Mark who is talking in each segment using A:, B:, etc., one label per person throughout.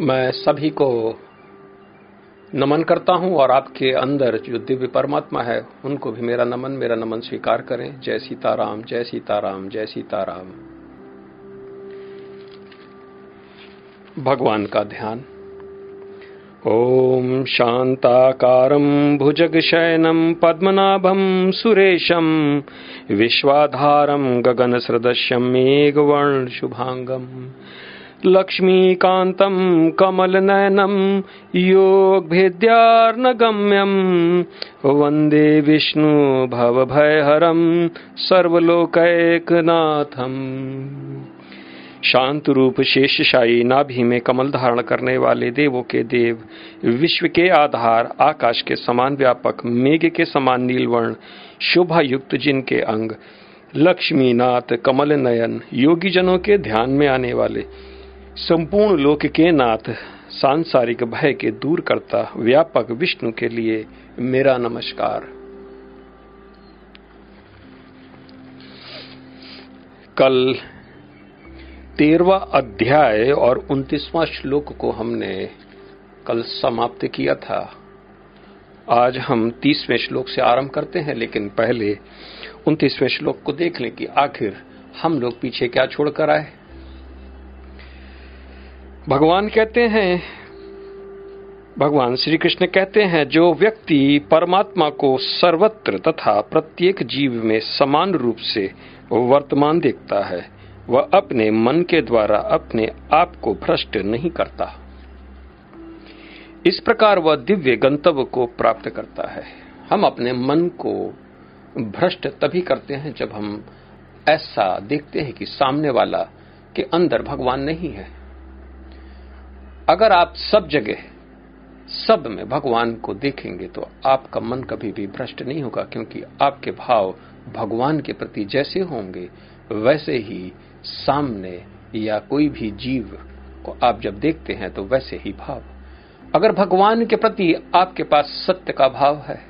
A: मैं सभी को नमन करता हूँ और आपके अंदर जो दिव्य परमात्मा है, उनको भी मेरा नमन मेरा नमन स्वीकार करें। जय सीताराम जय सीताराम जय सीताराम। भगवान का ध्यान। ओम शांताकारम भुजग ॐ शान्ताकारं भुजगशयनं पद्मनाभं सुरेशं विश्वाधारं गगनसदृश्यं मेघवर्णशुभाङ्गम् लक्ष्मीकान्तं कमलनयनं योगभेद्यार्नगम्यं वंदे विष्णु भवभयहरं सर्वलोकैकनाथम्। शांत रूप शेषशाही नाभि में कमल धारण करने वाले देवों के देव, विश्व के आधार, आकाश के समान व्यापक, मेघ के समान नीलवर्ण शोभा युक्त जिनके अंग, लक्ष्मीनाथ कमल नयन योगी जनों के ध्यान में आने वाले। संपूर्ण लोक के नाथ सांसारिक भय के दूर करता व्यापक विष्णु के लिए मेरा नमस्कार। कल तेरवा अध्याय और उन्तीसवां श्लोक को हमने कल समाप्त किया था। आज हम तीसवें श्लोक से आरंभ करते हैं, लेकिन पहले उन्तीसवें श्लोक को देख लें कि आखिर हम लोग पीछे क्या छोड़कर आए। भगवान कहते हैं, भगवान श्री कृष्ण कहते हैं, जो व्यक्ति परमात्मा को सर्वत्र तथा प्रत्येक जीव में समान रूप से वर्तमान देखता है, वह अपने मन के द्वारा अपने आप को भ्रष्ट नहीं करता। इस प्रकार वह दिव्य गंतव्य को प्राप्त करता है। हम अपने मन को भ्रष्ट तभी करते हैं जब हम ऐसा देखते हैं कि सामने वाला के अंदर भगवान नहीं है। अगर आप सब जगह, सब में भगवान को देखेंगे तो आपका मन कभी भी भ्रष्ट नहीं होगा, क्योंकि आपके भाव भगवान के प्रति जैसे होंगे, वैसे ही सामने या कोई भी जीव को आप जब देखते हैं तो वैसे ही भाव। अगर भगवान के प्रति आपके पास सत्य का भाव है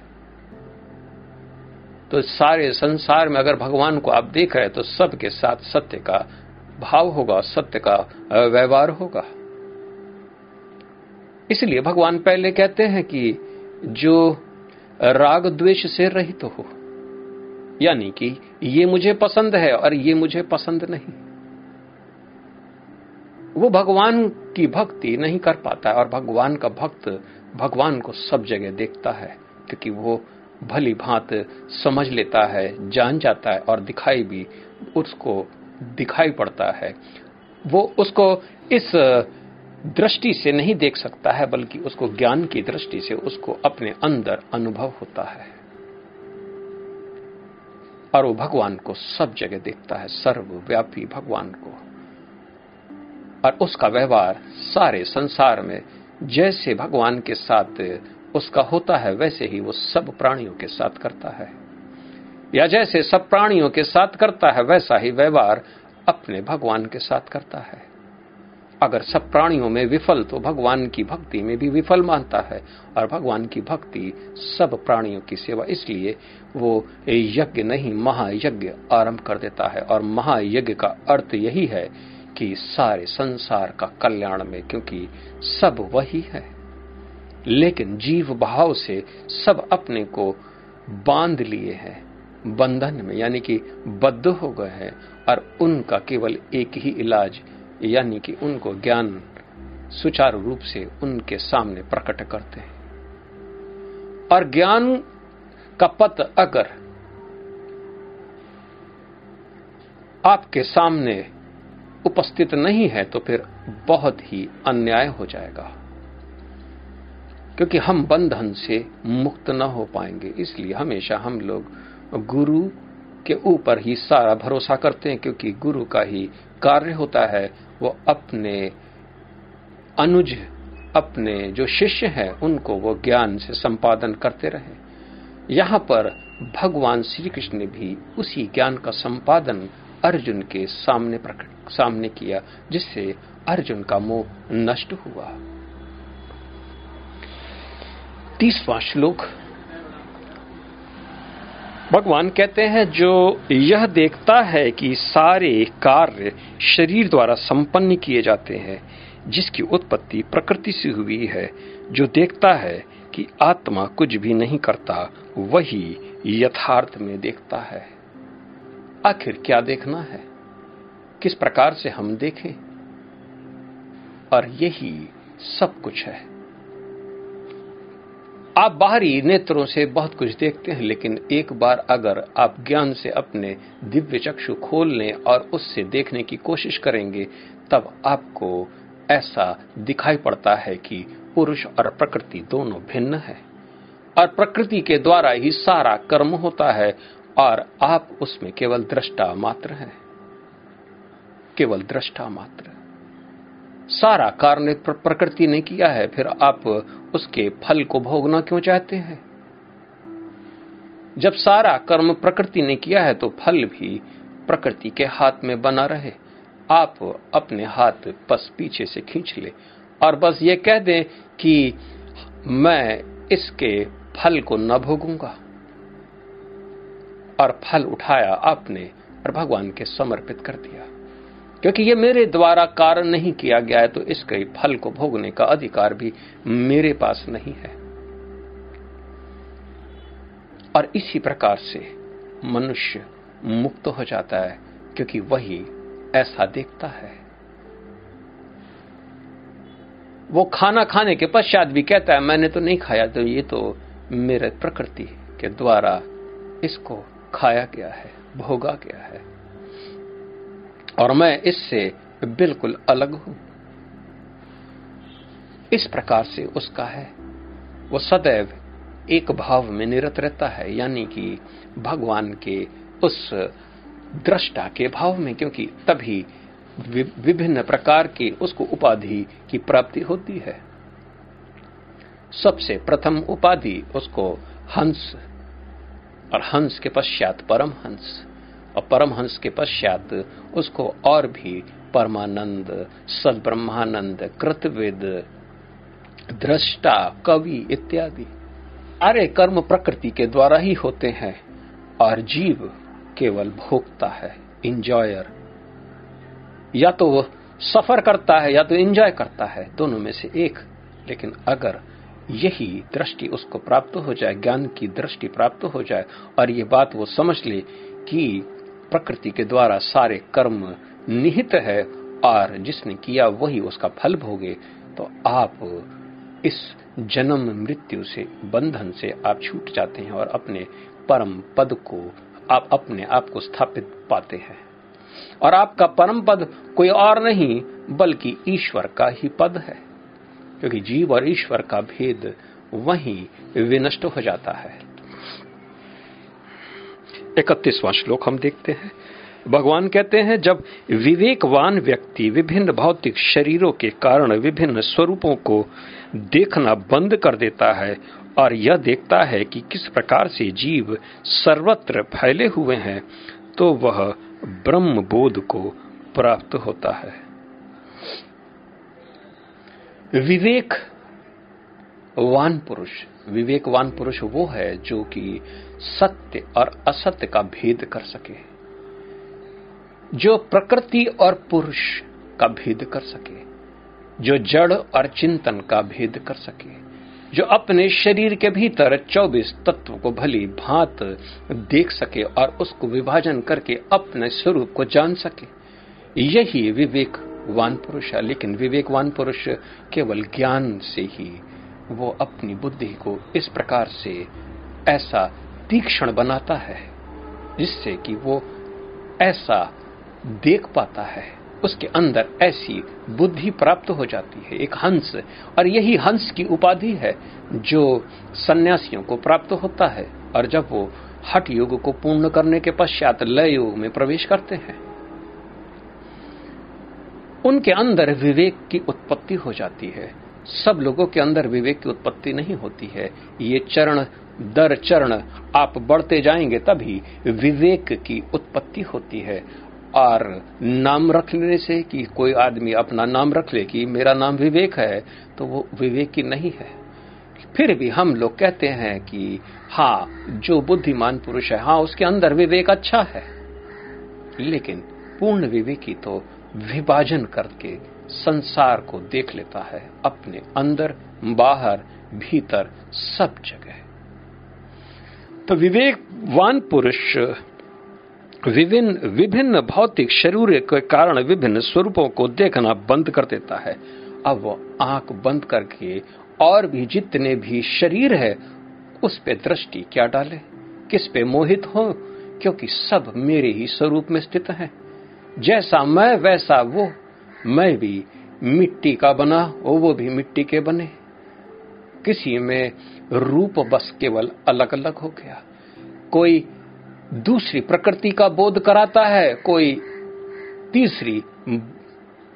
A: तो सारे संसार में अगर भगवान को आप देख रहे हैं तो सबके साथ सत्य का भाव होगा सत्य का व्यवहार होगा। इसलिए भगवान पहले कहते हैं कि जो राग द्वेष से रहित तो हो, यानी कि ये मुझे पसंद है और ये मुझे पसंद नहीं। वो भगवान की भक्ति नहीं कर पाता और भगवान का भक्त भगवान को सब जगह देखता है, क्योंकि वो भली भांत समझ लेता है, जान जाता है और दिखाई भी उसको दिखाई पड़ता है। वो उसको इस दृष्टि से नहीं देख सकता है, बल्कि उसको ज्ञान की दृष्टि से उसको अपने अंदर अनुभव होता है। और वो भगवान को सब जगह देखता है, सर्वव्यापी भगवान को। और उसका व्यवहार सारे संसार में जैसे भगवान के साथ उसका होता है, वैसे ही वो सब प्राणियों के साथ करता है। या जैसे सब प्राणियों के साथ करता है, वैसा ही व्यवहार अपने भगवान के साथ करता है। अगर सब प्राणियों में विफल तो भगवान की भक्ति में भी विफल मानता है। और भगवान की भक्ति सब प्राणियों की सेवा, इसलिए वो यज्ञ नहीं, महायज्ञ आरंभ कर देता है। और महायज्ञ का अर्थ यही है कि सारे संसार का कल्याण में, क्योंकि सब वही है। लेकिन जीव भाव से सब अपने को बाँध लिए हैं, बंधन में, यानी कि बद्ध हो गए हैं, और उनका केवल एक ही इलाज यानी कि उनको ज्ञान सुचारू रूप से उनके सामने प्रकट करते हैं। और ज्ञान का पथ अगर आपके सामने उपस्थित नहीं है तो फिर बहुत ही अन्याय हो जाएगा। क्योंकि हम बंधन से मुक्त न हो पाएँगे, इसलिए हमेशा हम लोग गुरु के ऊपर ही सारा भरोसा करते हैं, क्योंकि गुरु का ही कार्य होता है वो अपने अनुज, अपने जो शिष्य है, उनको वो ज्ञान से संपादन करते रहे। यहाँ पर भगवान श्री कृष्ण ने भी उसी ज्ञान का संपादन अर्जुन के सामने प्रकट, सामने किया, जिससे अर्जुन का मोह नष्ट हुआ। तीसवा श्लोक भगवान कहते हैं, जो यह देखता है कि सारे कार्य शरीर द्वारा संपन्न किए जाते हैं, जिसकी उत्पत्ति प्रकृति से हुई है, जो देखता है कि आत्मा कुछ भी नहीं करता, वही यथार्थ में देखता है। आखिर क्या देखना है? किस प्रकार से हम देखें? और यही सब कुछ है। आप बाहरी नेत्रों से बहुत कुछ देखते हैं, लेकिन एक बार अगर आप ज्ञान से अपने दिव्य चक्षु खोल लें और उससे देखने की कोशिश करेंगे, तब आपको ऐसा दिखाई पड़ता है कि पुरुष और प्रकृति दोनों भिन्न है। और प्रकृति के द्वारा ही सारा कर्म होता है, और आप उसमें केवल दृष्टा मात्र हैं। केवल दृष्टा मात्र। सारा कार्य प्रकृति ने किया है, फिर आप उसके फल को भोगना क्यों चाहते हैं? जब सारा कर्म प्रकृति ने किया है तो फल भी प्रकृति के हाथ में बना रहे। आप अपने हाथ बस पीछे से खींच ले और बस ये कह दें कि मैं इसके फल को न भोगूँगा। और फल उठाया आपने और भगवान के समर्पित कर दिया। क्योंकि ये मेरे द्वारा कारण नहीं किया गया है तो इसके फल को भोगने का अधिकार भी मेरे पास नहीं है। और इसी प्रकार से मनुष्य मुक्त हो जाता है, क्योंकि वही ऐसा देखता है। वो खाना खाने के पश्चात भी कहता है, मैंने तो नहीं खाया तो ये तो मेरे प्रकृति के द्वारा इसको खाया गया है, भोगा गया है। और मैं इससे बिल्कुल अलग हूँ। इस प्रकार से उसका है। वो सदैव एक भाव में निरत रहता है, यानी कि भगवान के उस दृष्टा के भाव में, क्योंकि तभी विभिन्न प्रकार की उसको उपाधि की प्राप्ति होती है। सबसे प्रथम उपाधि उसको हंस, और हंस के पश्चात परम हंस और परमहंस के पश्चात उसको और भी परमानंद सद ब्रह्मानंद कृतविद, दृष्टा, कवि इत्यादि। अरे कर्म प्रकृति के द्वारा ही होते हैं और जीव केवल भोगता है इंजॉयर या तो वह सफ़र करता है या तो इंजॉय करता है, दोनों में से एक। लेकिन अगर यही दृष्टि उसको प्राप्त हो जाए, ज्ञान की दृष्टि प्राप्त हो जाए, और ये बात वो समझ ले कि प्रकृति के द्वारा सारे कर्म निहित है और जिसने किया वही उसका फल भोगे तो आप इस जन्म मृत्यु से, बंधन से आप छूट जाते हैं और अपने परम पद को आप अपने आप को स्थापित पाते हैं। और आपका परम पद कोई और नहीं, बल्कि ईश्वर का ही पद है। क्योंकि जीव और ईश्वर का भेद वहीं विनष्ट हो जाता है। इकतीसवां श्लोक हम देखते हैं। भगवान कहते हैं, जब विवेकवान व्यक्ति विभिन्न भौतिक शरीरों के कारण विभिन्न स्वरूपों को देखना बंद कर देता है और यह देखता है कि किस प्रकार से जीव सर्वत्र फैले हुए हैं तो वह ब्रह्म बोध को प्राप्त होता है। विवेक वान पुरुष, विवेकवान पुरुष वो है जो कि सत्य और असत्य का भेद कर सके। जो प्रकृति और पुरुष का भेद कर सके, जो जड़ और चिंतन का भेद कर सके, जो अपने शरीर के भीतर 24 तत्व को भली भांत देख सके और उसको विभाजन करके अपने स्वरूप को जान सके, यही विवेकवान पुरुष है। लेकिन विवेकवान पुरुष केवल ज्ञान से ही वो अपनी बुद्धि को इस प्रकार से ऐसा तीक्ष्ण बनाता है, जिससे कि वो ऐसा देख पाता है। उसके अंदर ऐसी बुद्धि प्राप्त हो जाती है, एक हंस। और यही हंस की उपाधि है जो सन्यासियों को प्राप्त होता है। और जब वो हट युग को पूर्ण करने के पश्चात लय युग में प्रवेश करते हैं, उनके अंदर विवेक की उत्पत्ति हो जाती है। सब लोगों के अंदर विवेक की उत्पत्ति नहीं होती है। ये चरण, दर चरण, आप बढ़ते जाएँगे तभी विवेक की उत्पत्ति होती है। और नाम रख लेने से कि कोई आदमी अपना नाम रख ले कि मेरा नाम विवेक है तो वो विवेक की नहीं है। फिर भी हम लोग कहते हैं कि हाँ जो बुद्धिमान पुरुष है हाँ उसके अंदर विवेक अच्छा है। लेकिन पूर्ण विवेकी तो विभाजन करके संसार को देख लेता है, अपने अंदर, बाहर, भीतर, सब जगह। तो विवेकवान पुरुष विभिन्न विभिन्न भौतिक शरीर के कारण विभिन्न स्वरूपों को देखना बंद कर देता है। अब वो आँख बंद करके और भी जितने भी शरीर है, उस पे दृष्टि क्या डाले? किस पे मोहित हो? क्योंकि सब मेरे ही स्वरूप में स्थित है। जैसा मैं, वैसा वो मैं भी मिट्टी का बना हो वो भी मिट्टी के बने। किसी में रूप बस केवल अलग अलग हो गया। कोई दूसरी प्रकृति का बोध कराता है, कोई तीसरी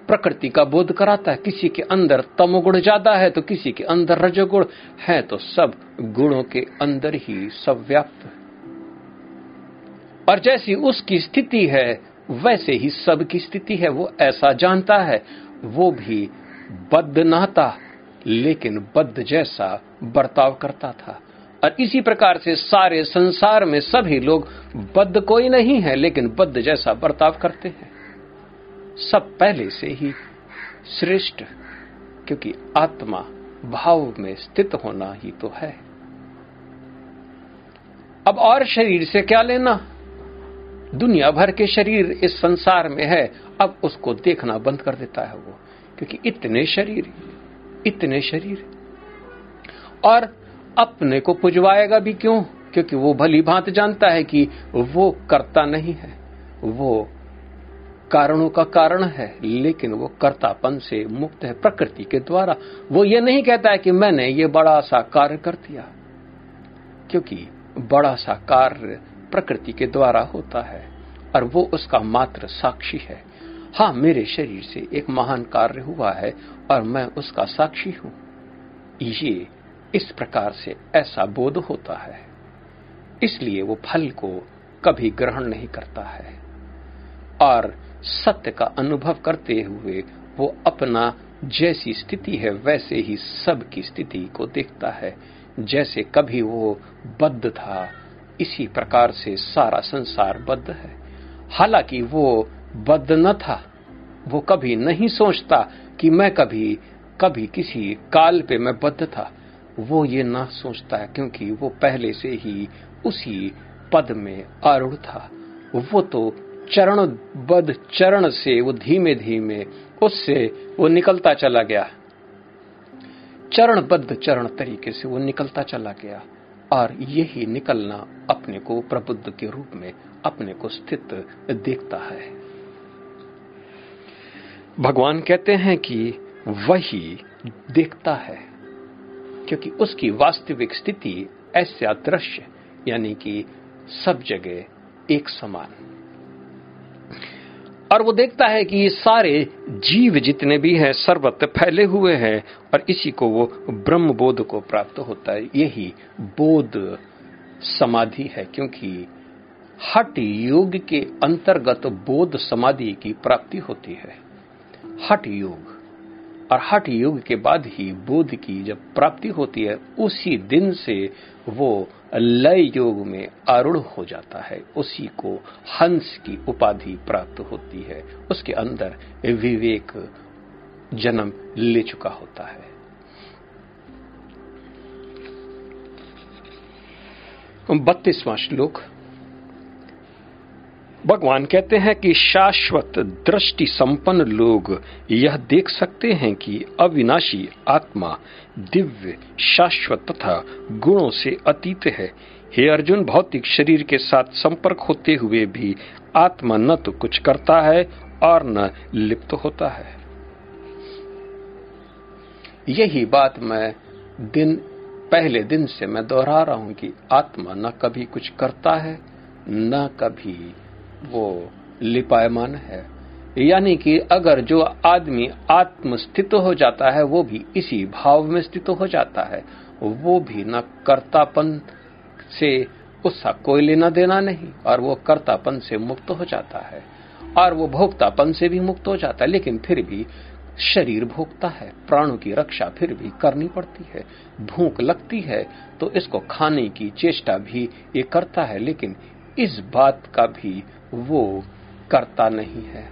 A: प्रकृति का बोध कराता है। किसी के अंदर तमोगुण ज़्यादा है तो किसी के अंदर रजोगुण है तो सब गुणों के अंदर ही सब व्याप्त और जैसी उसकी स्थिति है वैसे ही सबकी स्थिति है, वो ऐसा जानता है, वो भी बद्ध नहता लेकिन बद्ध जैसा बर्ताव करता था। और इसी प्रकार से सारे संसार में सभी लोग बद्ध कोई नहीं है, लेकिन बद्ध जैसा बर्ताव करते हैं। सब पहले से ही श्रेष्ठ, क्योंकि आत्मा भाव में स्थित होना ही तो है। अब और शरीर से क्या लेना? दुनिया भर के शरीर इस संसार में है, अब उसको देखना बंद कर देता है वो, क्योंकि इतने शरीर इतने शरीर। और अपने को पुजवाएगा भी क्यों? क्योंकि वो भली भांत जानता है कि वो करता नहीं है। वो कारणों का कारण है, लेकिन वो कर्तापन से मुक्त है प्रकृति के द्वारा। वो ये नहीं कहता है कि मैंने ये बड़ा सा कार्य कर दिया, क्योंकि बड़ा सा कार्य प्रकृति के द्वारा होता है, और वो उसका मात्र साक्षी है। हाँ मेरे शरीर से एक महान कार्य हुआ है, और मैं उसका साक्षी हूँ। ये इस प्रकार से ऐसा बोध होता है। इसलिए वो फल को कभी ग्रहण नहीं करता है। और सत्य का अनुभव करते हुए वो अपना जैसी स्थिति है, वैसे ही सब की स्थिति को देखता है। जैसे कभी वो बद्ध था इसी प्रकार से सारा संसार बद्ध है। हालाँकि वो बद्ध न था, वो कभी नहीं सोचता कि मैं कभी कभी किसी काल पे मैं बद्ध था। वो ये ना सोचता है क्योंकि वो पहले से ही उसी पद में आरूढ़ था। वो तो चरण बद चरण से वो धीमे धीमे उससे वो निकलता चला गया। चरण चरणबद्ध चरण तरीके से वो निकलता चला गया। और यही निकलना अपने को प्रबुद्ध के रूप में अपने को स्थित देखता है। भगवान कहते हैं कि वही देखता है, क्योंकि उसकी वास्तविक स्थिति ऐसा दृश्य यानी कि सब जगह एक समान। और वो देखता है कि ये सारे जीव जितने भी हैं, सर्वत्र फैले हुए हैं और इसी को वो ब्रह्म बोध को प्राप्त होता है। यही बोध समाधि है, क्योंकि हट योग के अंतर्गत बोध समाधि की प्राप्ति होती है। हट योग। और हट योग के बाद ही बोध की जब प्राप्ति होती है, उसी दिन से वो लय योग में आरूढ़ हो जाता है। उसी को हंस की उपाधि प्राप्त होती है। उसके अंदर विवेक जन्म ले चुका होता है। बत्तीसवां श्लोक भगवान कहते हैं कि शाश्वत दृष्टि संपन्न लोग यह देख सकते हैं कि अविनाशी आत्मा दिव्य, शाश्वत तथा गुणों से अतीत है। हे अर्जुन, भौतिक शरीर के साथ संपर्क होते हुए भी आत्मा न तो कुछ करता है और न लिप्त होता है। यही बात मैं दिन, पहले दिन से मैं दोहरा रहा हूँ कि आत्मा न कभी कुछ करता है, न कभी वो लिपायमान है। यानी कि अगर जो आदमी आत्म स्थित हो जाता है, वो भी इसी भाव में स्थित हो जाता है। वो भी न कर्तापन से उसका कोई लेना देना नहीं, और वो कर्तापन से मुक्त हो जाता है, और वो भोक्तापन से भी मुक्त हो जाता है। लेकिन फिर भी शरीर भोगता है, प्राणों की रक्षा फिर भी करनी पड़ती है। भूख लगती है तो इसको खाने की चेष्टा भी ये करता है, लेकिन इस बात का भी वो करता नहीं है,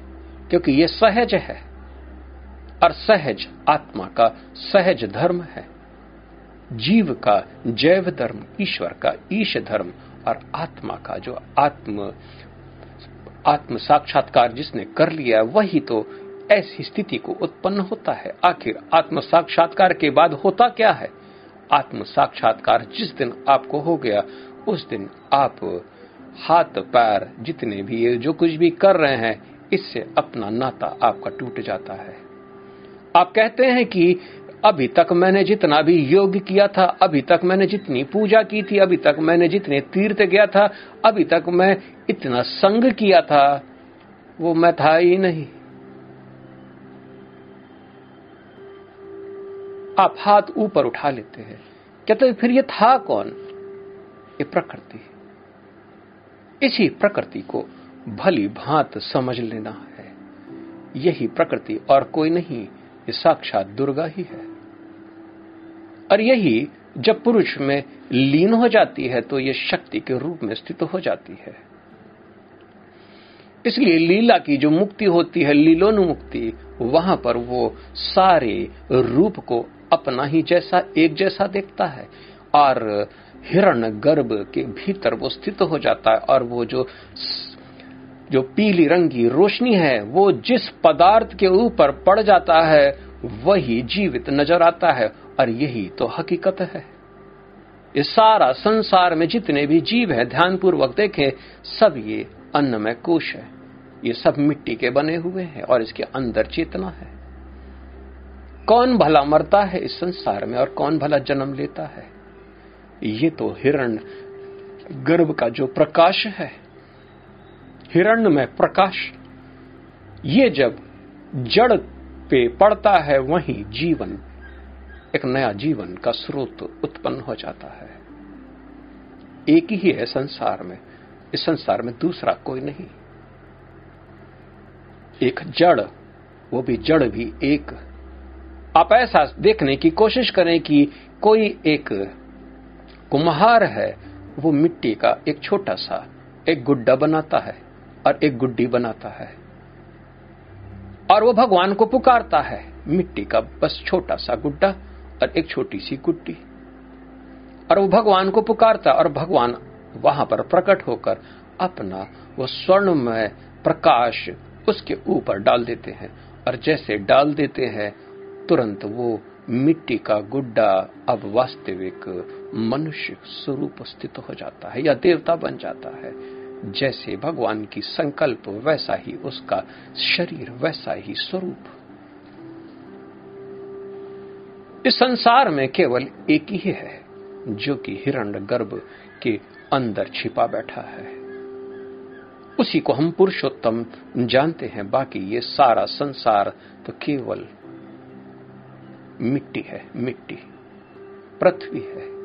A: क्योंकि ये सहज है और सहज आत्मा का सहज धर्म है। जीव का, जैव धर्म, ईश्वर का, ईश धर्म और आत्मा का जो आत्म आत्म साक्षात्कार जिसने कर लिया वही तो ऐसी स्थिति को उत्पन्न होता है। आखिर आत्म साक्षात्कार के बाद होता क्या है? आत्म साक्षात्कार जिस दिन आपको हो गया, उस दिन आप हाथ, पैर जितने भी जो कुछ भी कर रहे हैं, इससे अपना नाता आपका टूट जाता है। आप कहते हैं कि अभी तक मैंने जितना भी योग किया था, अभी तक मैंने जितनी पूजा की थी, अभी तक मैंने जितने तीर्थ गया था, अभी तक मैं इतना संग किया था, वो मैं था ही नहीं। आप हाथ ऊपर उठा लेते हैं। कहते फिर ये था कौन? ये प्रकृति इसी प्रकृति को भली भांत समझ लेना है। यही प्रकृति और कोई नहीं, ये साक्षात दुर्गा ही है। और यही जब पुरुष में लीन हो जाती है तो ये शक्ति के रूप में स्थित हो जाती है। इसलिए लीला की जो मुक्ति होती है, लीलोन्मुक्ति, वहाँ पर वो सारे रूप को अपना ही जैसा, एक जैसा देखता है। और हिरण गर्भ के भीतर वो स्थित हो जाता है और वो जो जो पीली रंग की रोशनी है, वो जिस पदार्थ के ऊपर पड़ जाता है, वही जीवित नज़र आता है और यही तो हकीकत है। ये सारा संसार में जितने भी जीव है, ध्यानपूर्वक देखें, सब ये अन्नमय कोश है। ये सब मिट्टी के बने हुए हैं और इसके अंदर चेतना है। कौन भला मरता है इस संसार में और कौन भला जन्म लेता है? ये तो हिरण, गर्भ का जो प्रकाश है हिरण्य में प्रकाश। ये जब जड़ पे पड़ता है, वहीं जीवन, एक नया जीवन का स्रोत उत्पन्न हो जाता है। एक ही है संसार में, इस संसार में दूसरा कोई नहीं। एक जड़, वो भी जड़ भी एक। आप ऐसा देखने की कोशिश करें कि कोई एक कुम्हार है, वो मिट्टी का एक छोटा सा एक गुड्डा बनाता है और एक गुड्डी बनाता है। और वो भगवान को पुकारता है, मिट्टी का बस छोटा सा गुड्डा और एक छोटी सी गुड्डी। और वो भगवान को पुकारता और भगवान वहाँ पर प्रकट होकर अपना वो स्वर्णमय प्रकाश उसके ऊपर डाल देते हैं। और जैसे डाल देते हैं, तुरंत वो मिट्टी का गुड्डा अब वास्तविक मनुष्य स्वरूप स्थित हो जाता है या देवता बन जाता है। जैसे भगवान की संकल्प, वैसा ही उसका शरीर, वैसा ही स्वरूप। इस संसार में केवल एक ही है, जो कि हिरण्य गर्भ के अंदर छिपा बैठा है। उसी को हम पुरुषोत्तम जानते हैं, बाकी ये सारा संसार तो केवल मिट्टी है, मिट्टी, पृथ्वी है।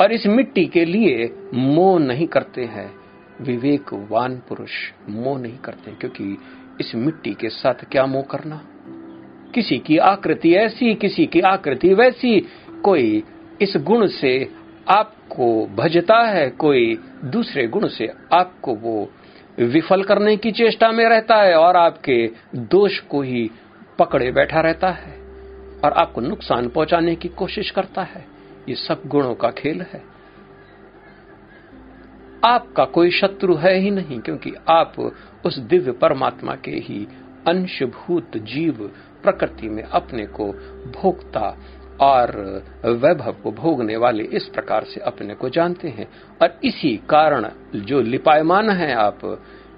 A: और इस मिट्टी के लिए मोह नहीं करते हैं। विवेकवान पुरुष मोह नहीं करते क्योंकि इस मिट्टी के साथ क्या मोह करना? किसी की आकृति ऐसी, किसी की आकृति वैसी। कोई इस गुण से आपको भजता है, कोई दूसरे गुण से आपको वो विफल करने की चेष्टा में रहता है और आपके दोष को ही पकड़े बैठा रहता है और आपको नुकसान पहुँचाने की कोशिश करता है। ये सब गुणों का खेल है। आपका कोई शत्रु है ही नहीं, क्योंकि आप उस दिव्य परमात्मा के ही अंशभूत जीव प्रकृति में अपने को भोगता और वैभव को भोगने वाले इस प्रकार से अपने को जानते हैं। और इसी कारण जो लिपायमान है आप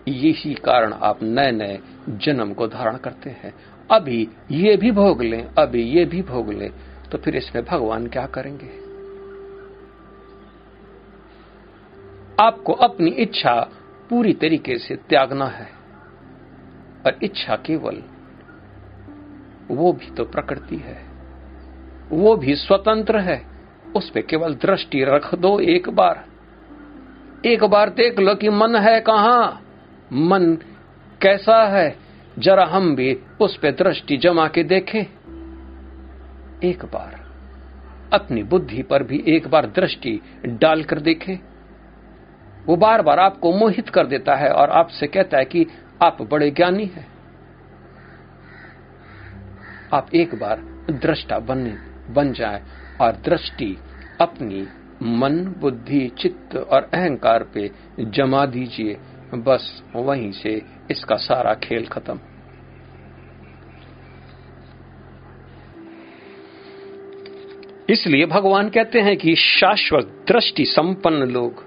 A: इसी कारण आप नए नए जन्म को धारण करते हैं। अभी ये भी भोग लें, अभी ये भी भोग लें तो फिर इसमें भगवान क्या करेंगे? आपको अपनी इच्छा पूरी तरीके से त्यागना है और इच्छा केवल वो भी तो प्रकृति है, वो भी स्वतंत्र है। उस पर केवल दृष्टि रख दो एक बार। एक बार देख लो कि मन है कहा? मन कैसा है? जरा हम भी उस पर दृष्टि जमा के देखें। एक बार, अपनी बुद्धि पर भी एक बार दृष्टि डालकर देखें। वो बार बार आपको मोहित कर देता है और आपसे कहता है कि आप बड़े ज्ञानी हैं। आप एक बार दृष्टा बन बन जाए और दृष्टि अपनी मन, बुद्धि, चित्त और अहंकार पे जमा दीजिए। बस वहीं से इसका सारा खेल खत्म। इसलिए भगवान कहते हैं कि शाश्वत दृष्टि संपन्न लोग,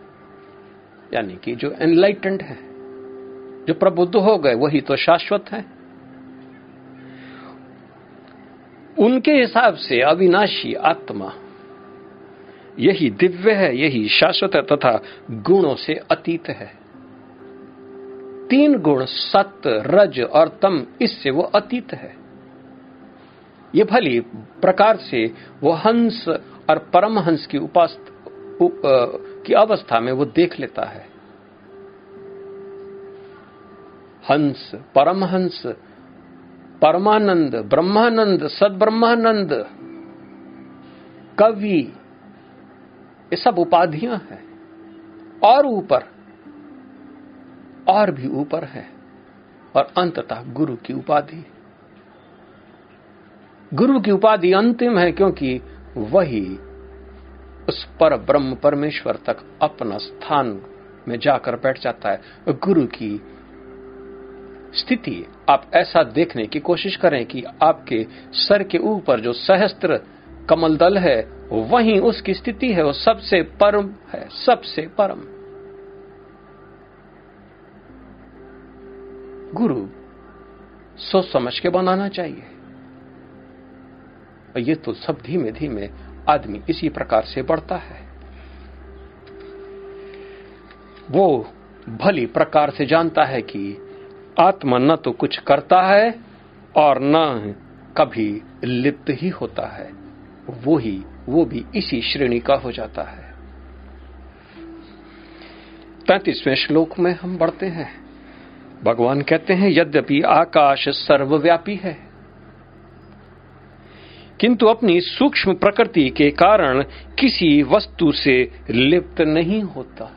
A: यानी कि जो एनलाइटेंड है, जो प्रबुद्ध हो गए, वही तो शाश्वत है। उनके हिसाब से अविनाशी आत्मा यही दिव्य है, यही शाश्वत है, तथा गुणों से अतीत है। तीन गुण, सत्य, रज और तम, इससे वो अतीत है। ये भली प्रकार से वो हंस और परमहंस की उपास उप, की अवस्था में वो देख लेता है। हंस परमहंस परमानंद ब्रह्मानंद सदब्रह्मानंद कवि ये सब उपाधियाँ हैं। और ऊपर और भी ऊपर है। और अंततः गुरु की उपाधि। गुरु की उपाधि अंतिम है क्योंकि वही उस पर ब्रह्म परमेश्वर तक अपना स्थान में जाकर बैठ जाता है। गुरु की स्थिति आप ऐसा देखने की कोशिश करें कि आपके सर के ऊपर जो सहस्त्र कमल दल है, वहीं उसकी स्थिति है, वो सबसे परम है, सबसे परम। गुरु सोच समझ के बनाना चाहिए। ये तो सब धीमे धीमे आदमी इसी प्रकार से बढ़ता है। वो भली प्रकार से जानता है कि आत्मा न तो कुछ करता है और न कभी लिप्त ही होता है। वो ही, वो भी इसी श्रेणी का हो जाता है। तैतीसवें श्लोक में हम बढ़ते हैं। भगवान कहते हैं, यद्यपि आकाश सर्वव्यापी है किंतु अपनी सूक्ष्म प्रकृति के कारण किसी वस्तु से लिप्त नहीं होता।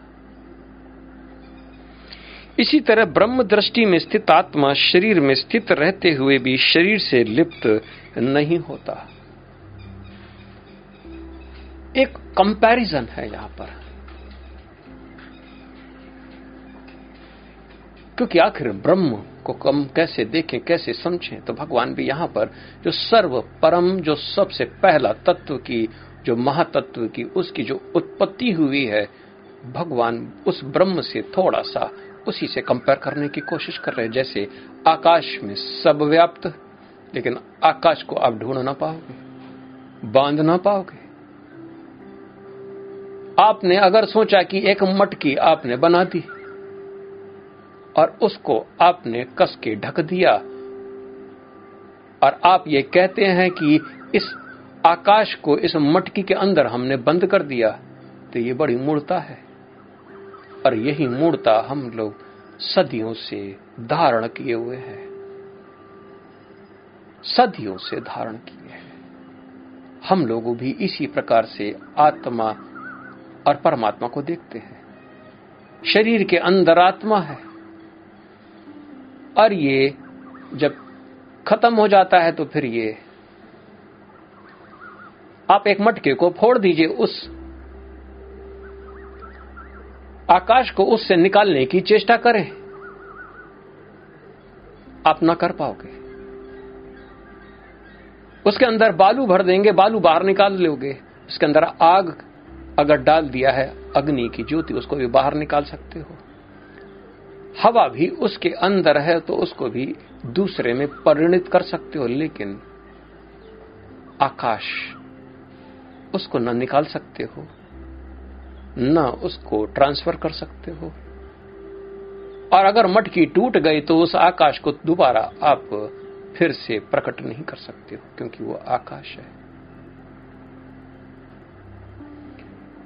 A: इसी तरह ब्रह्म दृष्टि में स्थित आत्मा शरीर में स्थित रहते हुए भी शरीर से लिप्त नहीं होता। एक कंपैरिजन है यहाँ पर। क्योंकि आखिर ब्रह्म को कम कैसे देखें, कैसे समझें तो भगवान भी यहाँ पर जो सर्व परम, जो सबसे पहला तत्व की, जो महातत्व की, उसकी जो उत्पत्ति हुई है, भगवान उस ब्रह्म से थोड़ा सा उसी से कंपेयर करने की कोशिश कर रहे हैं। जैसे आकाश में सब व्याप्त, लेकिन आकाश को आप ढूंढ ना पाओगे, बाँध ना पाओगे। आपने अगर सोचा कि एक मटकी आपने बना दी और उसको आपने कस के ढक दिया। और आप ये कहते हैं कि इस आकाश को इस मटकी के अंदर हमने बंद कर दिया तो ये बड़ी मूर्ता है। और यही मूर्ता हम लोग सदियों से धारण किए हुए हैं। सदियों से धारण किए हैं। हम लोग भी इसी प्रकार से आत्मा और परमात्मा को देखते हैं। शरीर के अंदर आत्मा है। और ये जब खत्म हो जाता है तो फिर ये आप एक मटके को फोड़ दीजिए उस आकाश को उससे निकालने की चेष्टा करें। आप ना कर पाओगे। उसके अंदर बालू भर देंगे, बालू बाहर निकाल लोगे। उसके अंदर आग अगर डाल दिया है, अग्नि की ज्योति, उसको भी बाहर निकाल सकते हो। हवा भी उसके अंदर है तो उसको भी दूसरे में परिणित कर सकते हो, लेकिन आकाश उसको न निकाल सकते हो, न उसको ट्रांसफ़र कर सकते हो। और अगर मटकी टूट गई तो उस आकाश को दोबारा आप फिर से प्रकट नहीं कर सकते हो, क्योंकि वो आकाश है।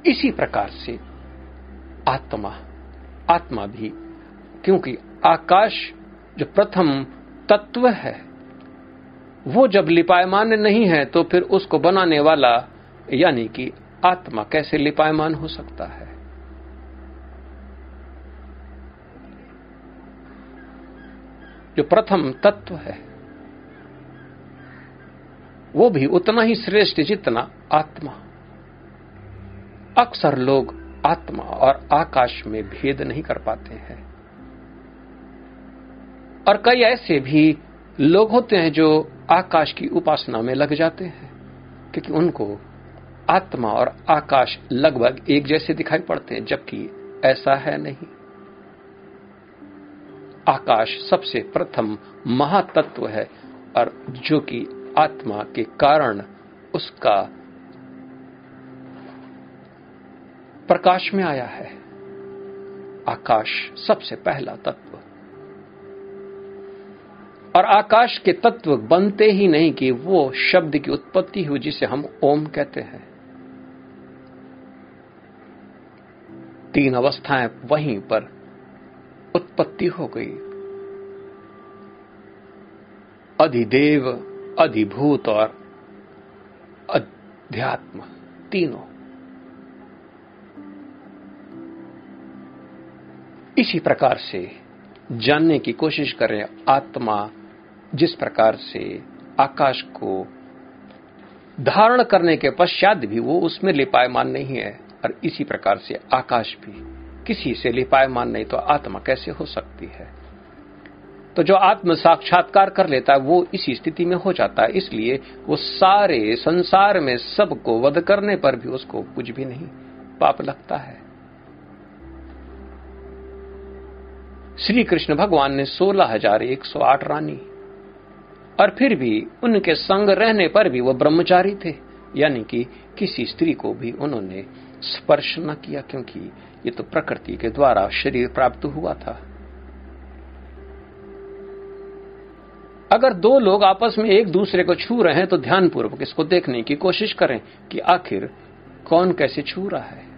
A: इसी प्रकार से आत्मा आत्मा भी क्योंकि आकाश जो प्रथम तत्व है, वो जब लिपायमान नहीं है तो फिर उसको बनाने वाला, यानी कि आत्मा कैसे लिपायमान हो सकता है? जो प्रथम तत्व है, वो भी उतना ही श्रेष्ठ जितना आत्मा। अक्सर लोग आत्मा और आकाश में भेद नहीं कर पाते हैं। और कई ऐसे भी लोग होते हैं जो आकाश की उपासना में लग जाते हैं, क्योंकि उनको आत्मा और आकाश लगभग एक जैसे दिखाई पड़ते हैं, जबकि ऐसा है नहीं। आकाश सबसे प्रथम महातत्व है, और जो कि आत्मा के कारण उसका प्रकाश में आया है। आकाश सबसे पहला तत्व और आकाश के तत्व बनते ही नहीं कि वो शब्द की उत्पत्ति हुई जिसे हम ओम कहते हैं। तीन अवस्थाएँ वहीं पर उत्पत्ति हो गई। अधिदेव, अधिभूत और अध्यात्म, तीनों। इसी प्रकार से जानने की कोशिश करें आत्मा जिस प्रकार से आकाश को धारण करने के पश्चात भी वो उसमें लिपायमान नहीं है, और इसी प्रकार से आकाश भी किसी से लिपायमान नहीं तो आत्मा कैसे हो सकती है? तो जो आत्म साक्षात्कार कर लेता है, वो इसी स्थिति में हो जाता है, इसलिए वो सारे संसार में सबको वध करने पर भी उसको कुछ भी नहीं पाप लगता है। श्री कृष्ण भगवान ने सोलह हज़ार एक सौ आठ रानी और फिर भी उनके संग रहने पर भी वो ब्रह्मचारी थे। यानी कि किसी स्त्री को भी उन्होंने स्पर्श न किया, क्योंकि ये तो प्रकृति के द्वारा शरीर प्राप्त हुआ था। अगर दो लोग आपस में एक दूसरे को छू रहे हैं तो ध्यानपूर्वक इसको देखने की कोशिश करें कि आखिर कौन कैसे छू रहा है।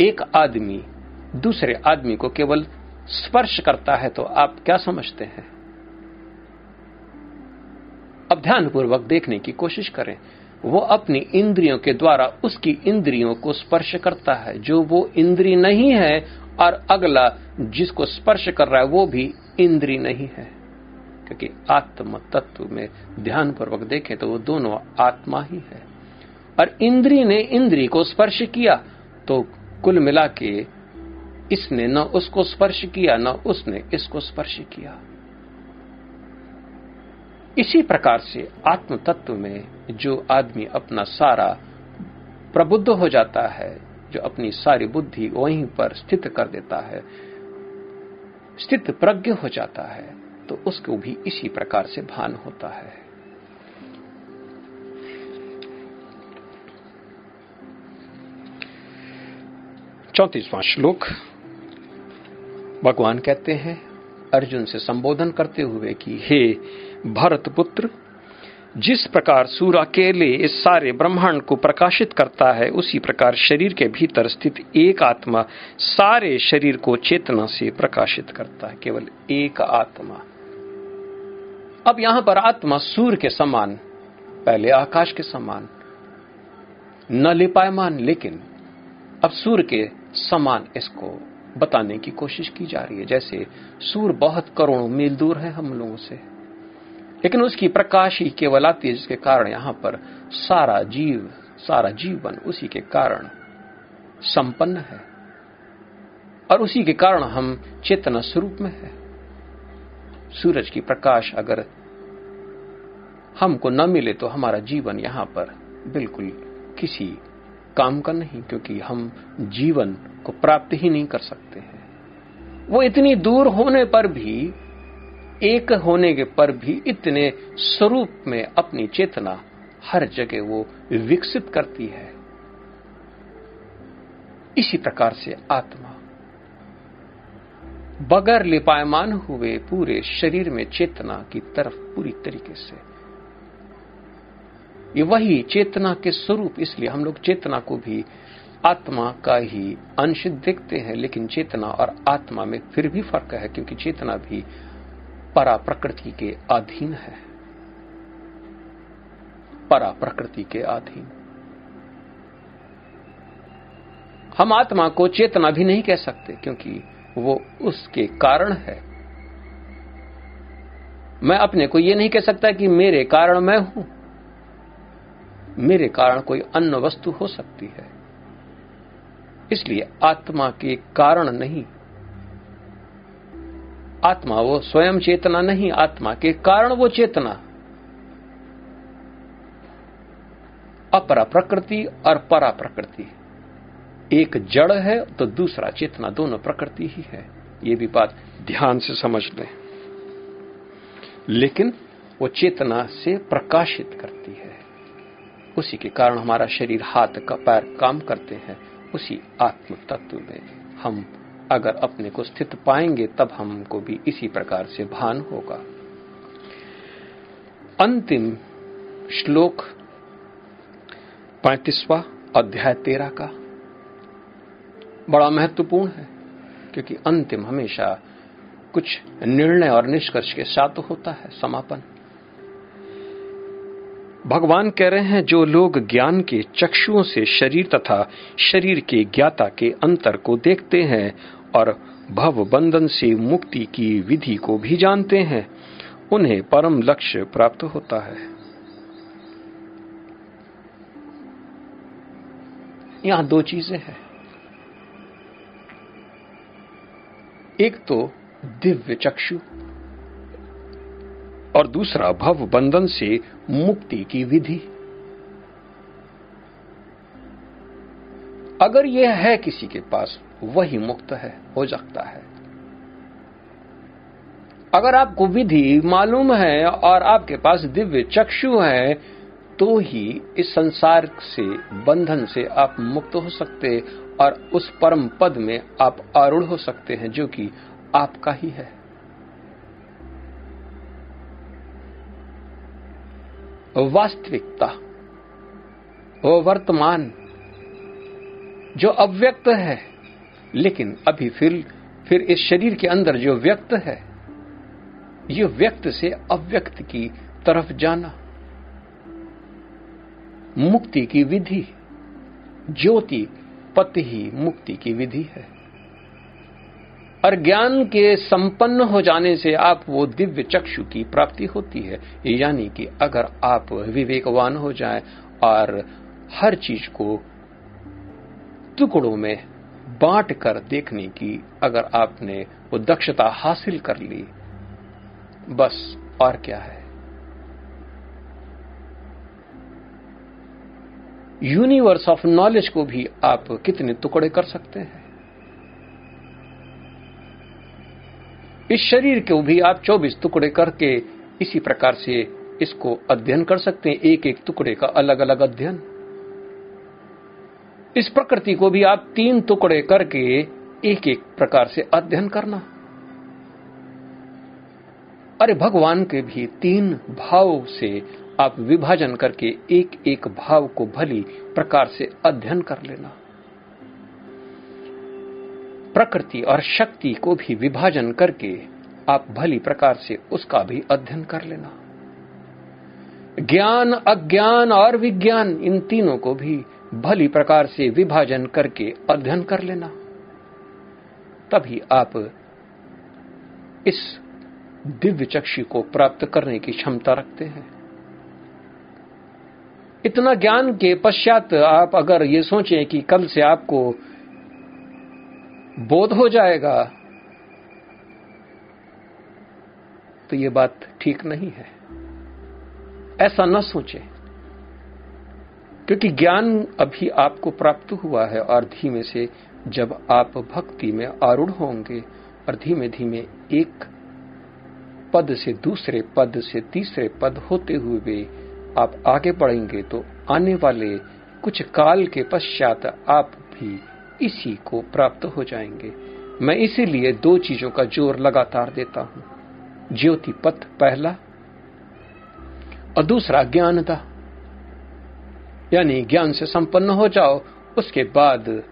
A: एक आदमी दूसरे आदमी को केवल स्पर्श करता है तो आप क्या समझते हैं? अब ध्यानपूर्वक देखने की कोशिश करें। वो अपनी इंद्रियों के द्वारा उसकी इंद्रियों को स्पर्श करता है। जो वो इंद्री नहीं है और अगला जिसको स्पर्श कर रहा है, वो भी इंद्री नहीं है। क्योंकि आत्म तत्व में ध्यान पूर्वक देखें तो वो दोनों आत्मा ही है। और इंद्री ने इंद्री को स्पर्श किया तो कुल मिला के इसने न उसको स्पर्श किया, न उसने इसको स्पर्श किया। इसी प्रकार से आत्म तत्व में जो आदमी अपना सारा प्रबुद्ध हो जाता है, जो अपनी सारी बुद्धि वहीं पर स्थित कर देता है, स्थित प्रज्ञ हो जाता है तो उसको भी इसी प्रकार से भान होता है। चौतीसवां श्लोक। भगवान कहते हैं, अर्जुन से संबोधन करते हुए कि, हे भरत पुत्र, जिस प्रकार सूर्य अकेले इस सारे ब्रह्मांड को प्रकाशित करता है, उसी प्रकार शरीर के भीतर स्थित एक आत्मा सारे शरीर को चेतना से प्रकाशित करता है, केवल एक आत्मा। अब यहाँ पर आत्मा सूर्य के समान, पहले आकाश के समान, न ले लिपायमान लेकिन अब सूर्य के समान इसको बताने की कोशिश की जा रही है। जैसे सूर्य बहुत करोड़ों मील दूर है हम लोगों से। लेकिन उसकी प्रकाश ही केवल आती है, जिसके कारण यहाँ पर सारा जीव, सारा जीवन उसी के कारण संपन्न है। और उसी के कारण हम चेतना स्वरूप में है। सूरज की प्रकाश अगर हमको न मिले तो हमारा जीवन यहाँ पर बिल्कुल किसी काम का नहीं, क्योंकि हम जीवन को प्राप्त ही नहीं कर सकते हैं। वो इतनी दूर होने पर भी एक होने के पर भी इतने स्वरूप में अपनी चेतना हर जगह वो विकसित करती है। इसी प्रकार से आत्मा। बगैर लिपायमान हुए पूरे शरीर में चेतना की तरफ़ पूरी तरीके से। ये वही चेतना के स्वरूप, इसलिए हम लोग चेतना को भी आत्मा का ही अंश देखते हैं, लेकिन चेतना और आत्मा में फिर भी फ़र्क है, क्योंकि चेतना भी परा प्रकृति के अधीन है। परा प्रकृति के अधीन। हम आत्मा को चेतना भी नहीं कह सकते, क्योंकि वो उसके कारण है। मैं अपने को यह नहीं कह सकता कि मेरे कारण मैं हूँ। मेरे कारण कोई अन्य वस्तु हो सकती है। इसलिए आत्मा के कारण नहीं। आत्मा, वो स्वयं चेतना नहीं आत्मा के कारण वो चेतना। अपरा प्रकृति और परा प्रकृति। एक जड़ है तो दूसरा चेतना दोनों प्रकृति ही है। ये भी बात ध्यान से समझ लें। लेकिन वो चेतना से प्रकाशित करती है। उसी के कारण हमारा शरीर हाथ का पैर काम करते हैं। उसी आत्म तत्व में हम अगर अपने को स्थित पाएँगे, तब हमको भी इसी प्रकार से भान होगा। अंतिम श्लोक, पैतीसवा अध्याय तेरह का। बड़ा महत्वपूर्ण है, क्योंकि अंतिम हमेशा कुछ निर्णय और निष्कर्ष के साथ होता है, समापन। भगवान कह रहे हैं, जो लोग ज्ञान के चक्षुओं से शरीर तथा शरीर के ज्ञाता के अंतर को देखते हैं और भव बंधन से मुक्ति की विधि को भी जानते हैं। उन्हें परम लक्ष्य प्राप्त होता है। यहाँ दो चीज़ें हैं। एक तो दिव्य चक्षु और दूसरा भव बंधन से मुक्ति की विधि। अगर यह है किसी के पास वही मुक्त है, हो सकता है। अगर आपको विधि मालूम है और आपके पास दिव्य चक्षु है तो ही इस संसार से, बंधन से आप मुक्त हो सकते और उस परम पद में आप आरूढ़ हो सकते हैं, जो कि आपका ही है। वास्तविकता, वो वर्तमान, जो अव्यक्त है लेकिन अभी फिर फिर इस शरीर के अंदर जो व्यक्त है, ये व्यक्त से अव्यक्त की तरफ़ जाना, मुक्ति की विधि, ज्योति पति ही मुक्ति की विधि है। और ज्ञान के संपन्न हो जाने से आप वो दिव्य चक्षु की प्राप्ति होती है। यानी कि अगर आप विवेकवान हो जाएँ और हर चीज़ को टुकड़ों में बांट कर देखने की अगर आपने वो दक्षता हासिल कर ली, बस और क्या है? यूनिवर्स ऑफ़ नॉलेज को भी आप कितने टुकड़े कर सकते हैं? इस शरीर को भी आप 24 टुकड़े करके इसी प्रकार से इसको अध्ययन कर सकते हैं। एक एक टुकड़े का अलग अलग अध्ययन। इस प्रकृति को भी आप तीन टुकड़े करके एक एक प्रकार से अध्ययन करना। अरे, भगवान के भी तीन भाव से आप विभाजन करके एक एक भाव को भली प्रकार से अध्ययन कर लेना। प्रकृति और शक्ति को भी विभाजन करके आप भली प्रकार से उसका भी अध्ययन कर लेना। ज्ञान, अज्ञान और विज्ञान, इन तीनों को भी भली प्रकार से विभाजन करके अध्ययन कर लेना। तभी आप इस दिव्य चक्षु को प्राप्त करने की क्षमता रखते हैं। इतना ज्ञान के पश्चात आप अगर ये सोचें कि कल से आपको बोध हो जाएगा तो ये बात ठीक नहीं है। ऐसा न सोचें। क्योंकि ज्ञान अभी आपको प्राप्त हुआ है और धीमे से जब आप भक्ति में आरूढ़ होंगे और धीमे धीमे एक पद से दूसरे पद से तीसरे पद होते हुए आप आगे बढ़ेंगे तो आने वाले कुछ काल के पश्चात आप भी इसी को प्राप्त हो जाएँगे। मैं इसीलिए दो चीज़ों का ज़ोर लगातार देता हूँ। ज्योति पथ पहला और दूसरा ज्ञानता। यानी ज्ञान से संपन्न हो जाओ, उसके बाद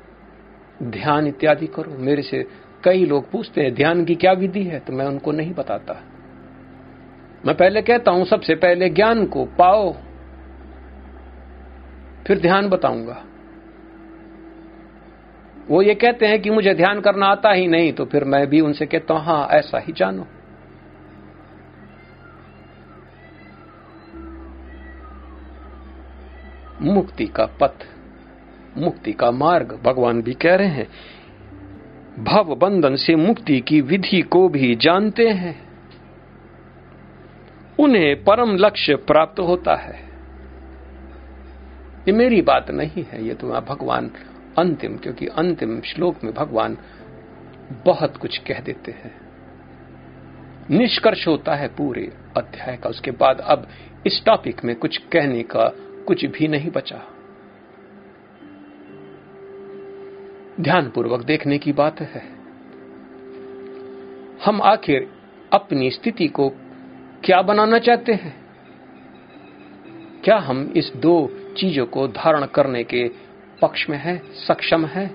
A: ध्यान इत्यादि करो। मेरे से कई लोग पूछते हैं, ध्यान की क्या विधि है? तो मैं उनको नहीं बताता। मैं पहले कहता हूँ, सबसे पहले ज्ञान को पाओ, फिर ध्यान बताऊँगा। वो ये कहते हैं कि मुझे ध्यान करना आता ही नहीं तो फिर मैं भी उनसे कहता हूँ, हाँ, ऐसा ही जानो। मुक्ति का पथ, मुक्ति का मार्ग भगवान भी कह रहे हैं। भव बंधन से मुक्ति की विधि को भी जानते हैं। उन्हें परम लक्ष्य प्राप्त होता है। ये मेरी बात नहीं है, ये तो भगवान अंतिम, क्योंकि अंतिम श्लोक में भगवान बहुत कुछ कह देते हैं। निष्कर्ष होता है पूरे अध्याय का, उसके बाद अब इस टॉपिक में कुछ कहने का कुछ भी नहीं बचा। ध्यानपूर्वक देखने की बात है। हम आखिर अपनी स्थिति को क्या बनाना चाहते हैं? क्या हम इस दो चीज़ों को धारण करने के पक्ष में है, सक्षम है?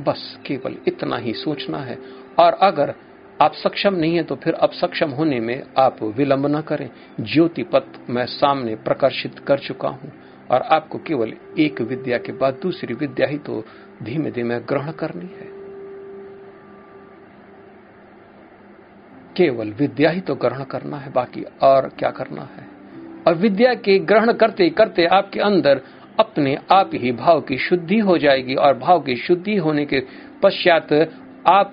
A: बस केवल इतना ही सोचना है। और अगर आप सक्षम नहीं है तो फिर अब सक्षम होने में आप विलंब न करें। ज्योति पथ मैं सामने प्रकर्षित कर चुका हूँ और आपको केवल एक विद्या के बाद दूसरी विद्या ही तो धीमे धीमे ग्रहण करनी है। केवल विद्या ही तो ग्रहण करना है, बाकी और क्या करना है? और विद्या के ग्रहण करते करते आपके अंदर अपने आप ही भाव की शुद्धि हो जाएगी और भाव की शुद्धि होने के पश्चात आप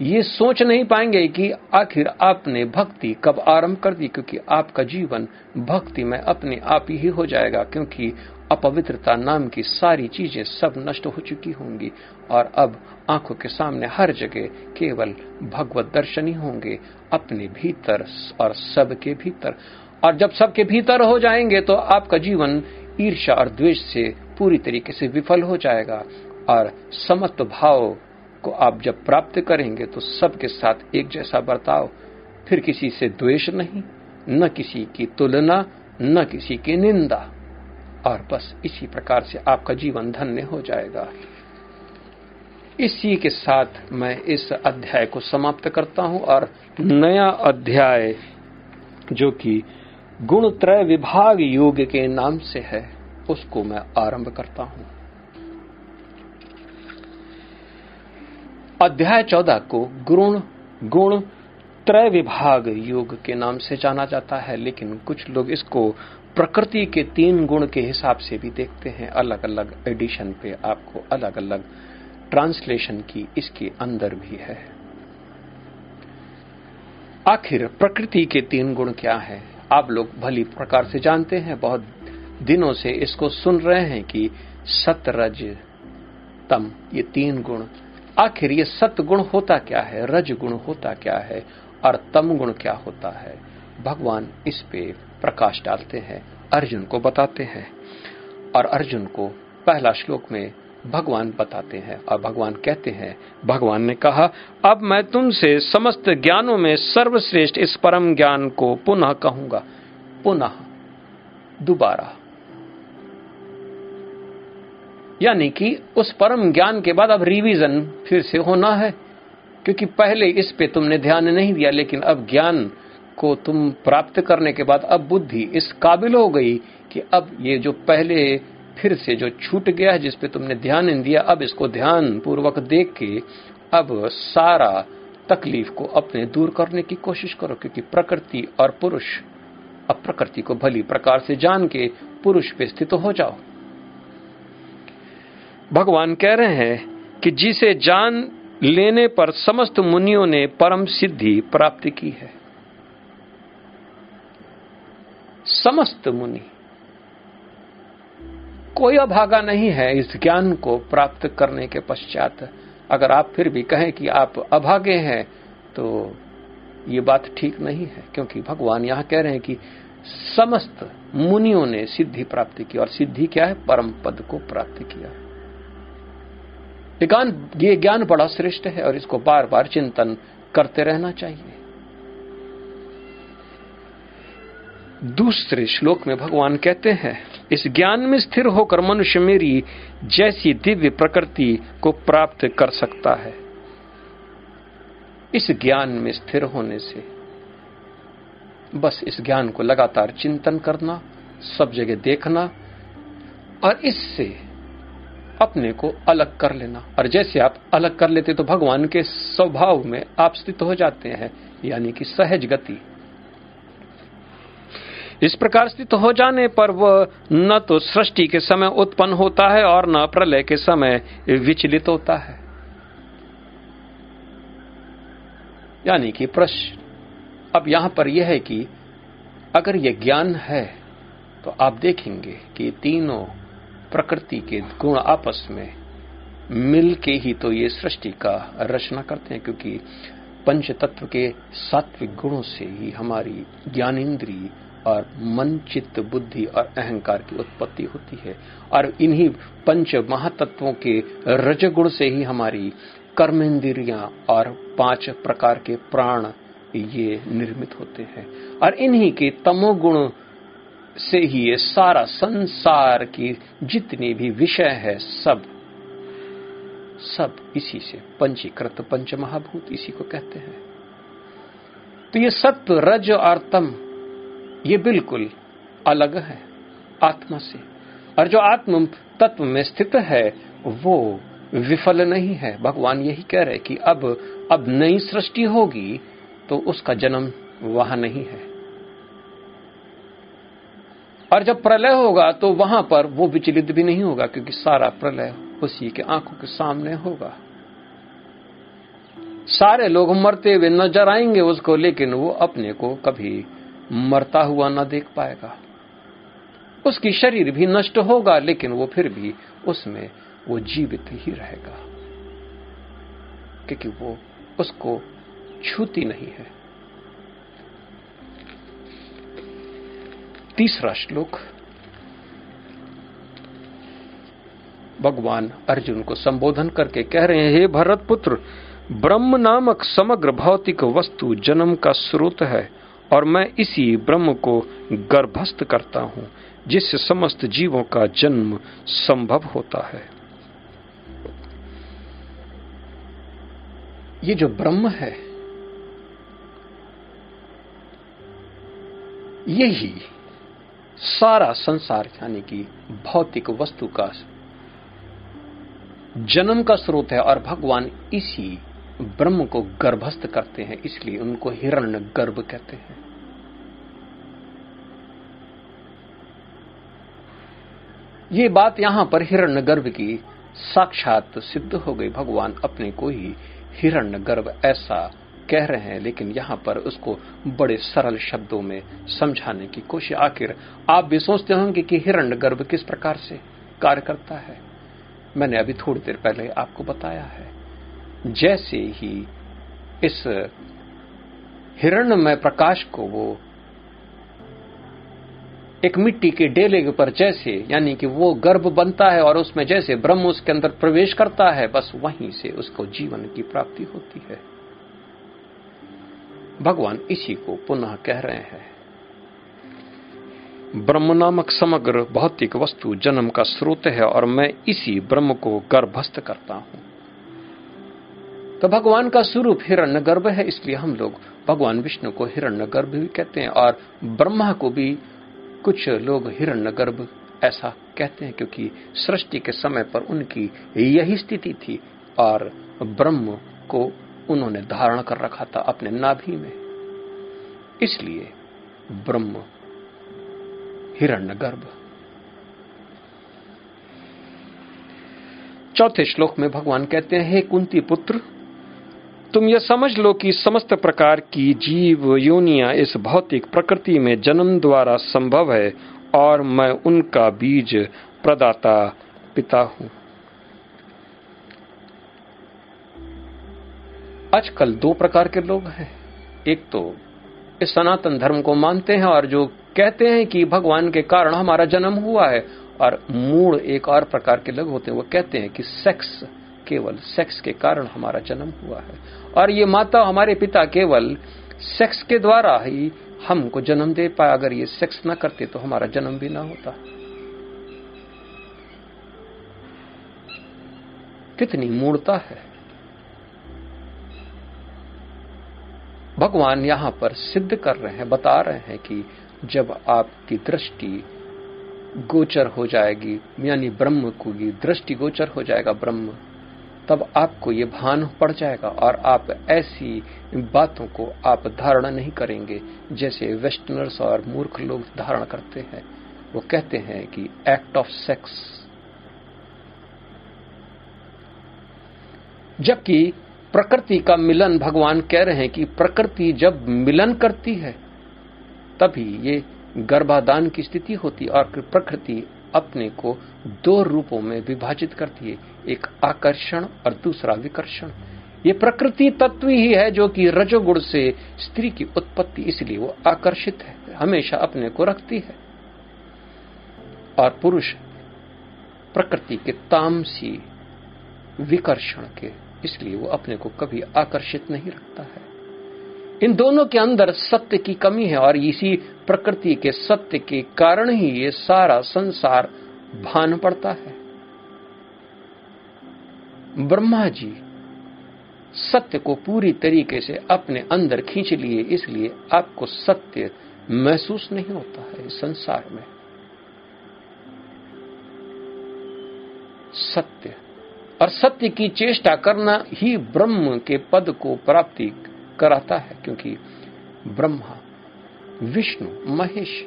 A: ये सोच नहीं पाएँगे कि आखिर आपने भक्ति कब आरंभ कर दी? क्योंकि आपका जीवन भक्ति में अपने आप ही हो जाएगा, क्योंकि अपवित्रता नाम की सारी चीज़ें सब नष्ट हो चुकी होंगी। और अब आँखों के सामने हर जगह केवल भगवत दर्शन ही होंगे, अपने भीतर और सबके भीतर। और जब सबके भीतर हो जाएँगे तो आपका जीवन ईर्षा और द्वेष से पूरी तरीके से विफल हो जाएगा। और समत्व भाव को आप जब प्राप्त करेंगे तो सबके साथ एक जैसा बर्ताव। फिर किसी से द्वेष नहीं, न किसी की तुलना, न किसी की निंदा। और बस इसी प्रकार से आपका जीवन धन्य हो जाएगा। इसी के साथ मैं इस अध्याय को समाप्त करता हूँ और नया अध्याय, जो कि गुण त्रय विभाग योग के नाम से है, उसको मैं आरंभ करता हूँ। अध्याय चौदह को गुण गुण, त्रय विभाग योग के नाम से जाना जाता है, लेकिन कुछ लोग इसको प्रकृति के तीन गुण के हिसाब से भी देखते हैं। अलग अलग एडिशन पे आपको अलग अलग ट्रांसलेशन की इसके अंदर भी है। आखिर प्रकृति के तीन गुण क्या है? आप लोग भली प्रकार से जानते हैं, बहुत दिनों से इसको सुन रहे हैं कि सतरज, तम, ये तीन गुण आखिर ये सत गुण होता क्या है? रज गुण होता क्या है? और तम गुण क्या होता है? भगवान इस पे प्रकाश डालते हैं, अर्जुन को बताते हैं। और अर्जुन को पहला श्लोक में भगवान बताते हैं और भगवान कहते हैं, भगवान ने कहा, अब मैं तुमसे समस्त ज्ञानों में सर्वश्रेष्ठ इस परम ज्ञान को पुनः कहूँगा। पुनः, दोबारा। यानी कि उस परम ज्ञान के बाद अब रिवीजन फिर से होना है। क्योंकि पहले इस पे तुमने ध्यान नहीं दिया, लेकिन अब ज्ञान को तुम प्राप्त करने के बाद अब बुद्धि इस काबिल हो गई कि अब ये जो पहले फिर से जो छूट गया है, जिस पे तुमने ध्यान नहीं दिया, अब इसको ध्यान पूर्वक देख के अब सारा तकलीफ़ को अपने दूर करने की कोशिश करो। क्योंकि प्रकृति और पुरुष अब प्रकृति को भली प्रकार से जान के पुरुष पे स्थित हो जाओ। भगवान कह रहे हैं कि जिसे जान लेने पर समस्त मुनियों ने परम सिद्धि प्राप्त की है। समस्त मुनि। कोई अभागा नहीं है इस ज्ञान को प्राप्त करने के पश्चात। अगर आप फिर भी कहें कि आप अभागे हैं तो ये बात ठीक नहीं है, क्योंकि भगवान यहाँ कह रहे हैं कि समस्त मुनियों ने सिद्धि प्राप्त की और सिद्धि क्या है? परम पद को प्राप्त किया। ये ज्ञान बड़ा श्रेष्ठ है और इसको बार बार चिंतन करते रहना चाहिए। दूसरे श्लोक में भगवान कहते हैं, इस ज्ञान में स्थिर होकर मनुष्य मेरी जैसी दिव्य प्रकृति को प्राप्त कर सकता है। इस ज्ञान में स्थिर होने से बस इस ज्ञान को लगातार चिंतन करना, सब जगह देखना और इससे अपने को अलग कर लेना। और जैसे आप अलग कर लेते तो भगवान के स्वभाव में आप स्थित हो जाते हैं, यानी कि सहज गति। इस प्रकार स्थित हो जाने पर वह न तो सृष्टि के समय उत्पन्न होता है और न प्रलय के समय विचलित होता है। यानी कि प्रश्न, अब यहाँ पर यह है कि अगर यह ज्ञान है तो आप देखेंगे कि तीनों प्रकृति के गुण आपस में मिल के ही तो ये सृष्टि का रचना करते हैं, क्योंकि पंच तत्व के सात्विक गुणों से ही हमारी ज्ञानेन्द्रीय और मन, चित्त, बुद्धि और अहंकार की उत्पत्ति होती है। और इन्हीं पंच महातत्वों के रजगुण से ही हमारी कर्मेंद्रियाँ और पाँच प्रकार के प्राण ये निर्मित होते हैं। और इन्हीं के तमोगुण से ही ये सारा संसार की जितनी भी विषय है, सब सब इसी से पंचीकृत पंच महाभूत इसी को कहते हैं। तो ये सत्व, रज और तम, ये बिल्कुल अलग है आत्मा से। और जो आत्म तत्व में स्थित है, वो विफल नहीं है। भगवान यही कह रहे कि अब अब नई सृष्टि होगी तो उसका जन्म वहाँ नहीं है। और जब प्रलय होगा तो वहाँ पर वो विचलित भी नहीं होगा, क्योंकि सारा प्रलय उसी के आँखों के सामने होगा। सारे लोग मरते हुए नज़र आएँगे उसको, लेकिन वो अपने को कभी मरता हुआ ना देख पाएगा। उसकी शरीर भी नष्ट होगा, लेकिन वो फिर भी उसमें वो जीवित ही रहेगा, क्योंकि वो उसको छूती नहीं है। तीसरा श्लोक, भगवान अर्जुन को संबोधन करके कह रहे हैं, हे भरत पुत्र, ब्रह्म नामक समग्र भौतिक वस्तु जन्म का स्रोत है और मैं इसी ब्रह्म को गर्भस्थ करता हूँ जिससे समस्त जीवों का जन्म संभव होता है। ये जो ब्रह्म है, यही सारा संसार यानी कि भौतिक वस्तु का जन्म का स्रोत है और भगवान इसी ब्रह्म को गर्भस्थ करते हैं, इसलिए उनको हिरण्य गर्भ कहते हैं। ये बात यहाँ पर हिरण्य गर्भ की साक्षात सिद्ध हो गई। भगवान अपने को ही हिरण्य गर्भ ऐसा कह रहे हैं, लेकिन यहाँ पर उसको बड़े सरल शब्दों में समझाने की कोशिश। आखिर आप भी सोचते होंगे कि हिरण्य गर्भ किस प्रकार से कार्य करता है। मैंने अभी थोड़ी देर पहले आपको बताया है। जैसे ही इस हिरण में प्रकाश को वो एक मिट्टी के डेले के ऊपर जैसे, यानी कि वो गर्भ बनता है और उसमें जैसे ब्रह्म उसके अंदर प्रवेश करता है, बस वहीं से उसको जीवन की प्राप्ति होती है। भगवान इसी को पुनः कह रहे हैं। ब्रह्म नामक समग्र भौतिक वस्तु जन्म का स्रोत है और मैं इसी ब्रह्म को गर्भस्थ करता हूँ। तो भगवान का स्वरूप हिरण्य गर्भ है, इसलिए हम लोग भगवान विष्णु को हिरण्य गर्भ भी कहते हैं और ब्रह्मा को भी कुछ लोग हिरण्य गर्भ ऐसा कहते हैं क्योंकि सृष्टि के समय पर उनकी यही स्थिति थी और ब्रह्म को उन्होंने धारण कर रखा था अपने नाभि में। इसलिए ब्रह्म हिरण्य गर्भ चौथे श्लोक में भगवान कहते हैं, हे कुंती पुत्र, तुम यह समझ लो कि समस्त प्रकार की जीव योनिया इस भौतिक प्रकृति में जन्म द्वारा संभव है और मैं उनका बीज प्रदाता पिता हूँ। आजकल दो प्रकार के लोग हैं। एक तो इस सनातन धर्म को मानते हैं और जो कहते हैं कि भगवान के कारण हमारा जन्म हुआ है और मूड एक और प्रकार के लोग होते हैं। वो कहते हैं कि सेक्स केवल सेक्स के कारण हमारा जन्म हुआ है। और ये माता हमारे पिता केवल सेक्स के द्वारा ही हमको जन्म दे पाए। अगर ये सेक्स ना करते तो हमारा जन्म भी ना होता। कितनी मूर्ता है। भगवान यहाँ पर सिद्ध कर रहे हैं, बता रहे हैं कि जब आपकी दृष्टि गोचर हो जाएगी, यानी ब्रह्म की दृष्टि गोचर हो जाएगा ब्रह्म, तब आपको ये भान पड़ जाएगा और आप ऐसी बातों को आप धारणा नहीं करेंगे, जैसे वेस्टर्नर्स और मूर्ख लोग धारण करते हैं। वो कहते हैं कि एक्ट ऑफ़ सेक्स जबकि प्रकृति का मिलन भगवान कह रहे हैं कि प्रकृति जब मिलन करती है, तभी ये गर्भाधान की स्थिति होती और प्रकृति अपने को दो रूपों में विभाजित करती है, एक आकर्षण और दूसरा विकर्षण। ये प्रकृति तत्व ही है जो कि रजोगुण से स्त्री की उत्पत्ति इसलिए वो आकर्षित है, हमेशा अपने को रखती है। और पुरुष प्रकृति के तामसी विकर्षण के इसलिए वो अपने को कभी आकर्षित नहीं रखता है। इन दोनों के अंदर सत्य की कमी है और इसी प्रकृति के सत्य के कारण ही ये सारा संसार भान पड़ता है। ब्रह्मा जी सत्य को पूरी तरीके से अपने अंदर खींच लिए, इसलिए आपको सत्य महसूस नहीं होता है इस संसार में। सत्य और सत्य की चेष्टा करना ही ब्रह्म के पद को प्राप्ति कराता है, क्योंकि ब्रह्मा, विष्णु, महेश,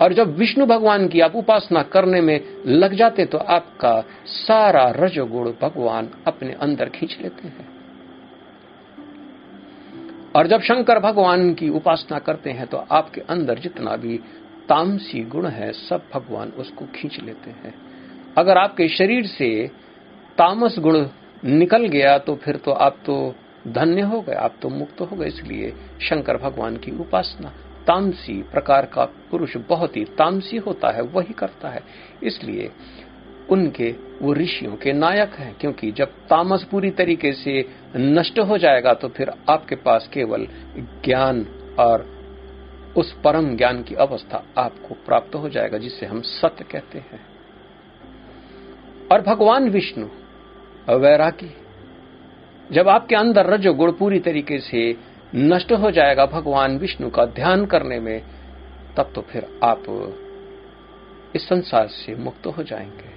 A: और जब विष्णु भगवान की आप उपासना करने में लग जाते तो आपका सारा रजोगुण भगवान अपने अंदर खींच लेते हैं। और जब शंकर भगवान की उपासना करते हैं तो आपके अंदर जितना भी तामसी गुण है, सब भगवान उसको खींच लेते हैं। अगर आपके शरीर से तामस गुण निकल गया तो फिर तो आप तो धन्य हो गए, आप तो मुक्त हो गए, इसलिए शंकर भगवान की उपासना। तामसी प्रकार का पुरुष बहुत ही तामसी होता है, वही करता है। इसलिए उनके, वो ऋषियों के नायक हैं, क्योंकि जब तामस पूरी तरीके से नष्ट हो जाएगा तो फिर आपके पास केवल ज्ञान और उस परम ज्ञान की अवस्था आपको प्राप्त हो जाएगा, जिसे हम सत्य कहते हैं। और भगवान विष्णु वैरागी। जब आपके अंदर रजो गुण पूरी तरीके से नष्ट हो जाएगा भगवान विष्णु का ध्यान करने में, तब तो फिर आप इस संसार से मुक्त हो जाएँगे।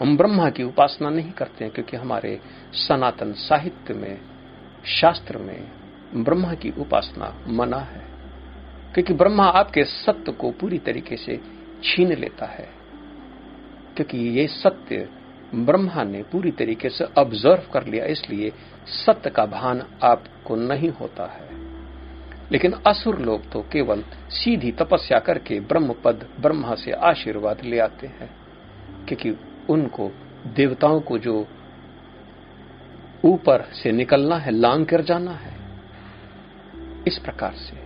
A: हम ब्रह्मा की उपासना नहीं करते हैं, क्योंकि हमारे सनातन साहित्य में, शास्त्र में ब्रह्मा की उपासना मना है। क्योंकि ब्रह्मा आपके सत्य को पूरी तरीके से छीन लेता है। क्योंकि ये सत्य ब्रह्मा ने पूरी तरीके से ऑब्ज़र्व कर लिया, इसलिए सत्य का भान आपको नहीं होता है। लेकिन असुर लोग तो केवल सीधी तपस्या करके ब्रह्म पद ब्रह्मा से आशीर्वाद ले आते हैं, क्योंकि उनको देवताओं को जो ऊपर से निकलना है, लांग कर जाना है। इस प्रकार से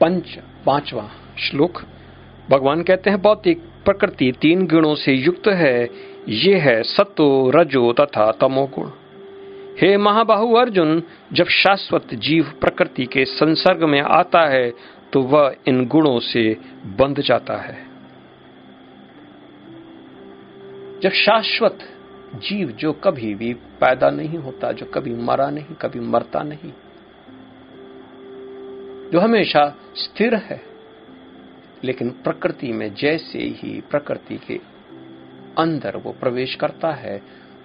A: पंच, पांचवा श्लोक। भगवान कहते हैं, भौतिक प्रकृति तीन गुणों से युक्त है। ये है सत्व, रजो तथा तमोगुण। हे महाबाहु अर्जुन, जब शाश्वत जीव प्रकृति के संसर्ग में आता है तो वह इन गुणों से बंध जाता है। जब शाश्वत जीव जो कभी भी पैदा नहीं होता, जो कभी मरा नहीं, कभी मरता नहीं जो हमेशा स्थिर है, लेकिन प्रकृति में जैसे ही प्रकृति के अंदर वो प्रवेश करता है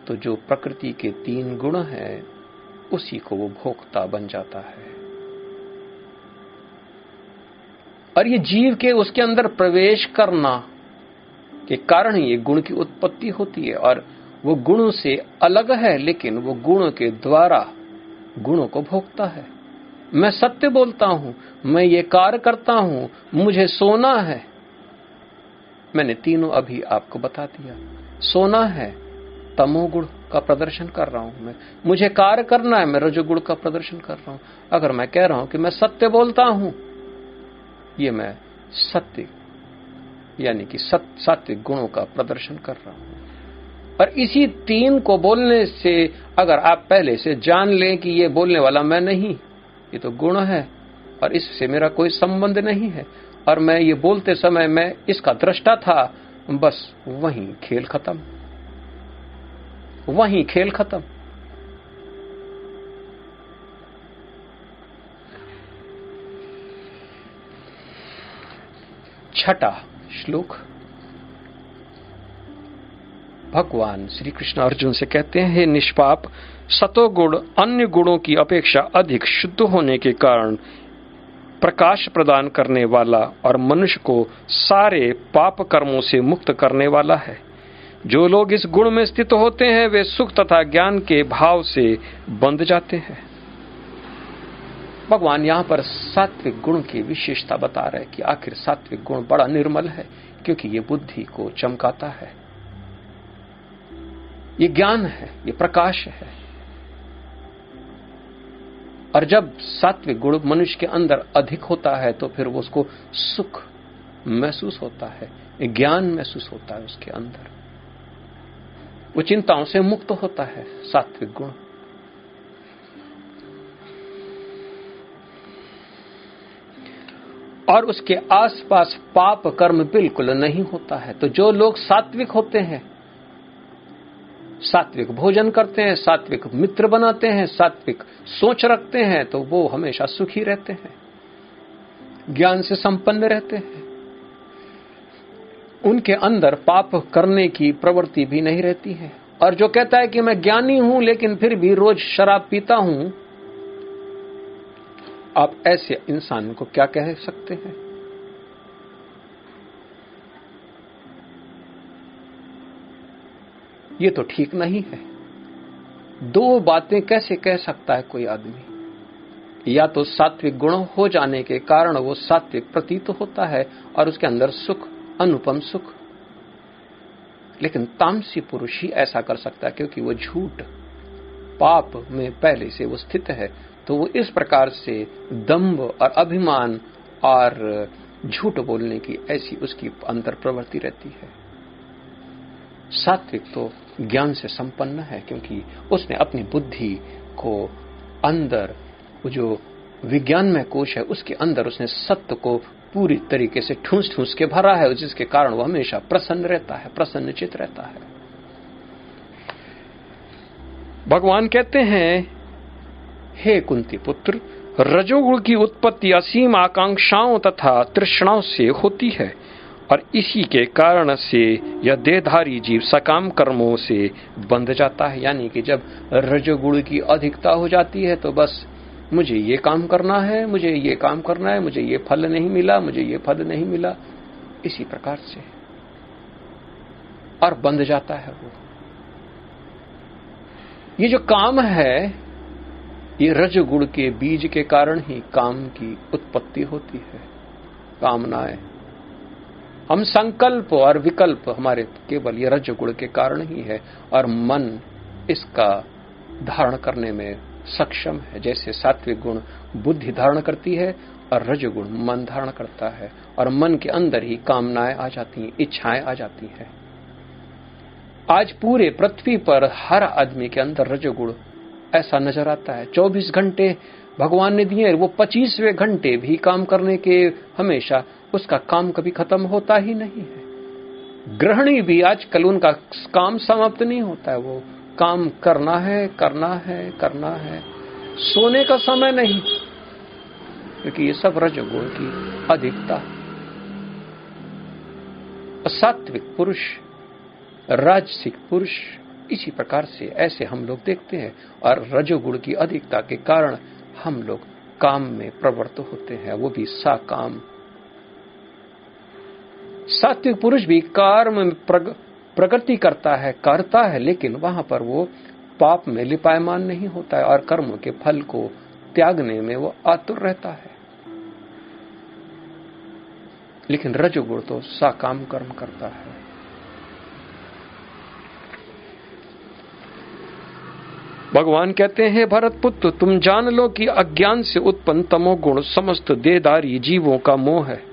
A: तो जो प्रकृति के तीन गुण हैं, उसी को वो भोक्ता बन जाता है। और ये जीव के उसके अंदर प्रवेश करना के कारण ये गुण की उत्पत्ति होती है, और वो गुणों से अलग है, लेकिन वो गुणों के द्वारा गुणों को भोगता है। मैं सत्य बोलता हूँ, मैं ये कार्य करता हूँ, मुझे सोना है। मैंने तीनों अभी आपको बता दिया। सोना है तमोगुण का प्रदर्शन कर रहा हूँ मैं। मुझे कार्य करना है, मैं रजोगुण का प्रदर्शन कर रहा हूँ। अगर मैं कह रहा हूँ कि मैं सत्य बोलता हूँ, ये मैं सत्य, यानी कि सत्य सत्य गुणों का प्रदर्शन कर रहा हूँ। और इसी तीन को बोलने से, अगर आप पहले से जान लें कि ये बोलने वाला मैं नहीं ये तो गुण है, और इससे मेरा कोई संबंध नहीं है। और मैं ये बोलते समय मैं इसका दृष्टा था, बस वहीं खेल खत्म। वहीं खेल खत्म। छठा श्लोक। भगवान श्री कृष्ण अर्जुन से कहते हैं, हे निष्पाप सतोगुण अन्य गुणों की अपेक्षा अधिक शुद्ध होने के कारण प्रकाश प्रदान करने वाला और मनुष्य को सारे पाप कर्मों से मुक्त करने वाला है। जो लोग इस गुण में स्थित होते हैं, वे सुख तथा ज्ञान के भाव से बंध जाते हैं। भगवान यहाँ पर सात्विक गुण की विशेषता बता रहे कि आखिर सात्विक गुण बड़ा निर्मल है, क्योंकि ये बुद्धि को चमकाता है। ये ज्ञान है, ये प्रकाश है। और जब सात्विक गुण मनुष्य के अंदर अधिक होता है तो फिर वो उसको सुख महसूस होता है, ज्ञान महसूस होता है उसके अंदर। वो चिंताओं से मुक्त होता है, सात्विक गुण। और उसके आसपास पाप कर्म बिल्कुल नहीं होता है। तो जो लोग सात्विक होते हैं सात्विक भोजन करते हैं, सात्विक मित्र बनाते हैं, सात्विक सोच रखते हैं तो वो हमेशा सुखी रहते हैं, ज्ञान से संपन्न रहते हैं। उनके अंदर पाप करने की प्रवृत्ति भी नहीं रहती है। और जो कहता है कि मैं ज्ञानी हूँ, लेकिन फिर भी रोज शराब पीता हूँ, आप ऐसे इंसान को क्या कह सकते हैं? ये तो ठीक नहीं है। दो बातें कैसे कह सकता है कोई आदमी? या तो सात्विक गुण हो जाने के कारण वो सात्विक प्रतीत होता है और उसके अंदर सुख, अनुपम सुख। लेकिन तामसी पुरुष ही ऐसा कर सकता है क्योंकि वो झूठ, पाप में पहले से वो स्थित है तो वो इस प्रकार से दम्भ और अभिमान और झूठ बोलने की ऐसी उसकी अंतर प्रवृत्ति रहती है। सात्विक तो ज्ञान से संपन्न है, क्योंकि उसने अपनी बुद्धि को अंदर जो विज्ञान में कोश है, उसके अंदर उसने सत्य को पूरी तरीके से ठूस ठूस के भरा है जिसके कारण वो हमेशा प्रसन्न रहता है, प्रसन्नचित रहता है। भगवान कहते हैं, हे कुंती पुत्र, रजोगुण की उत्पत्ति असीम आकांक्षाओं तथा तृष्णाओं से होती है। और इसी के कारण से यह देहधारी जीव सकाम कर्मों से बंध जाता है। यानी कि जब रजोगुण की अधिकता हो जाती है तो बस मुझे ये काम करना है, मुझे ये काम करना है, मुझे ये फल नहीं मिला, मुझे ये फल नहीं मिला। इसी प्रकार से और बंध जाता है वो। ये जो काम है, ये रजगुण के बीज के कारण ही काम की उत्पत्ति होती है। कामनाएँ हम संकल्प और विकल्प हमारे केवल ये रजगुण के कारण ही है और मन इसका धारण करने में सक्षम है। जैसे सात्विक गुण बुद्धि धारण करती है और रजगुण मन धारण करता है और मन के अंदर ही कामनाएँ आ जाती हैं, इच्छाएँ आ जाती हैं। आज पूरे पृथ्वी पर हर आदमी के अंदर रजगुण ऐसा नज़र आता है। 24 घंटे भगवान ने दिए वो पच्चीसवें घंटे भी काम करने के हमेशा उसका काम कभी खत्म होता ही नहीं है। गृहणी भी आजकल उनका काम समाप्त नहीं होता है। वो काम करना है करना है करना है। सोने का समय नहीं, क्योंकि ये सब रजगुण की अधिकता सात्विक पुरुष, राजसिक पुरुष, इसी प्रकार से ऐसे हम लोग देखते हैं और रजोगुण की अधिकता के कारण हम लोग काम में प्रवृत्त होते हैं। वो भी साकाम। सात्विक पुरुष भी कर्म प्रगति करता है करता है, लेकिन वहाँ पर वो पाप में लिपायमान नहीं होता है और कर्म के फल को त्यागने में वो आतुर रहता है। लेकिन रजोगुण तो साकाम कर्म करता है। भगवान कहते हैं, भरत पुत्र, तुम जान लो कि अज्ञान से उत्पन्न तमोगुण समस्त देदारी जीवों का मोह है।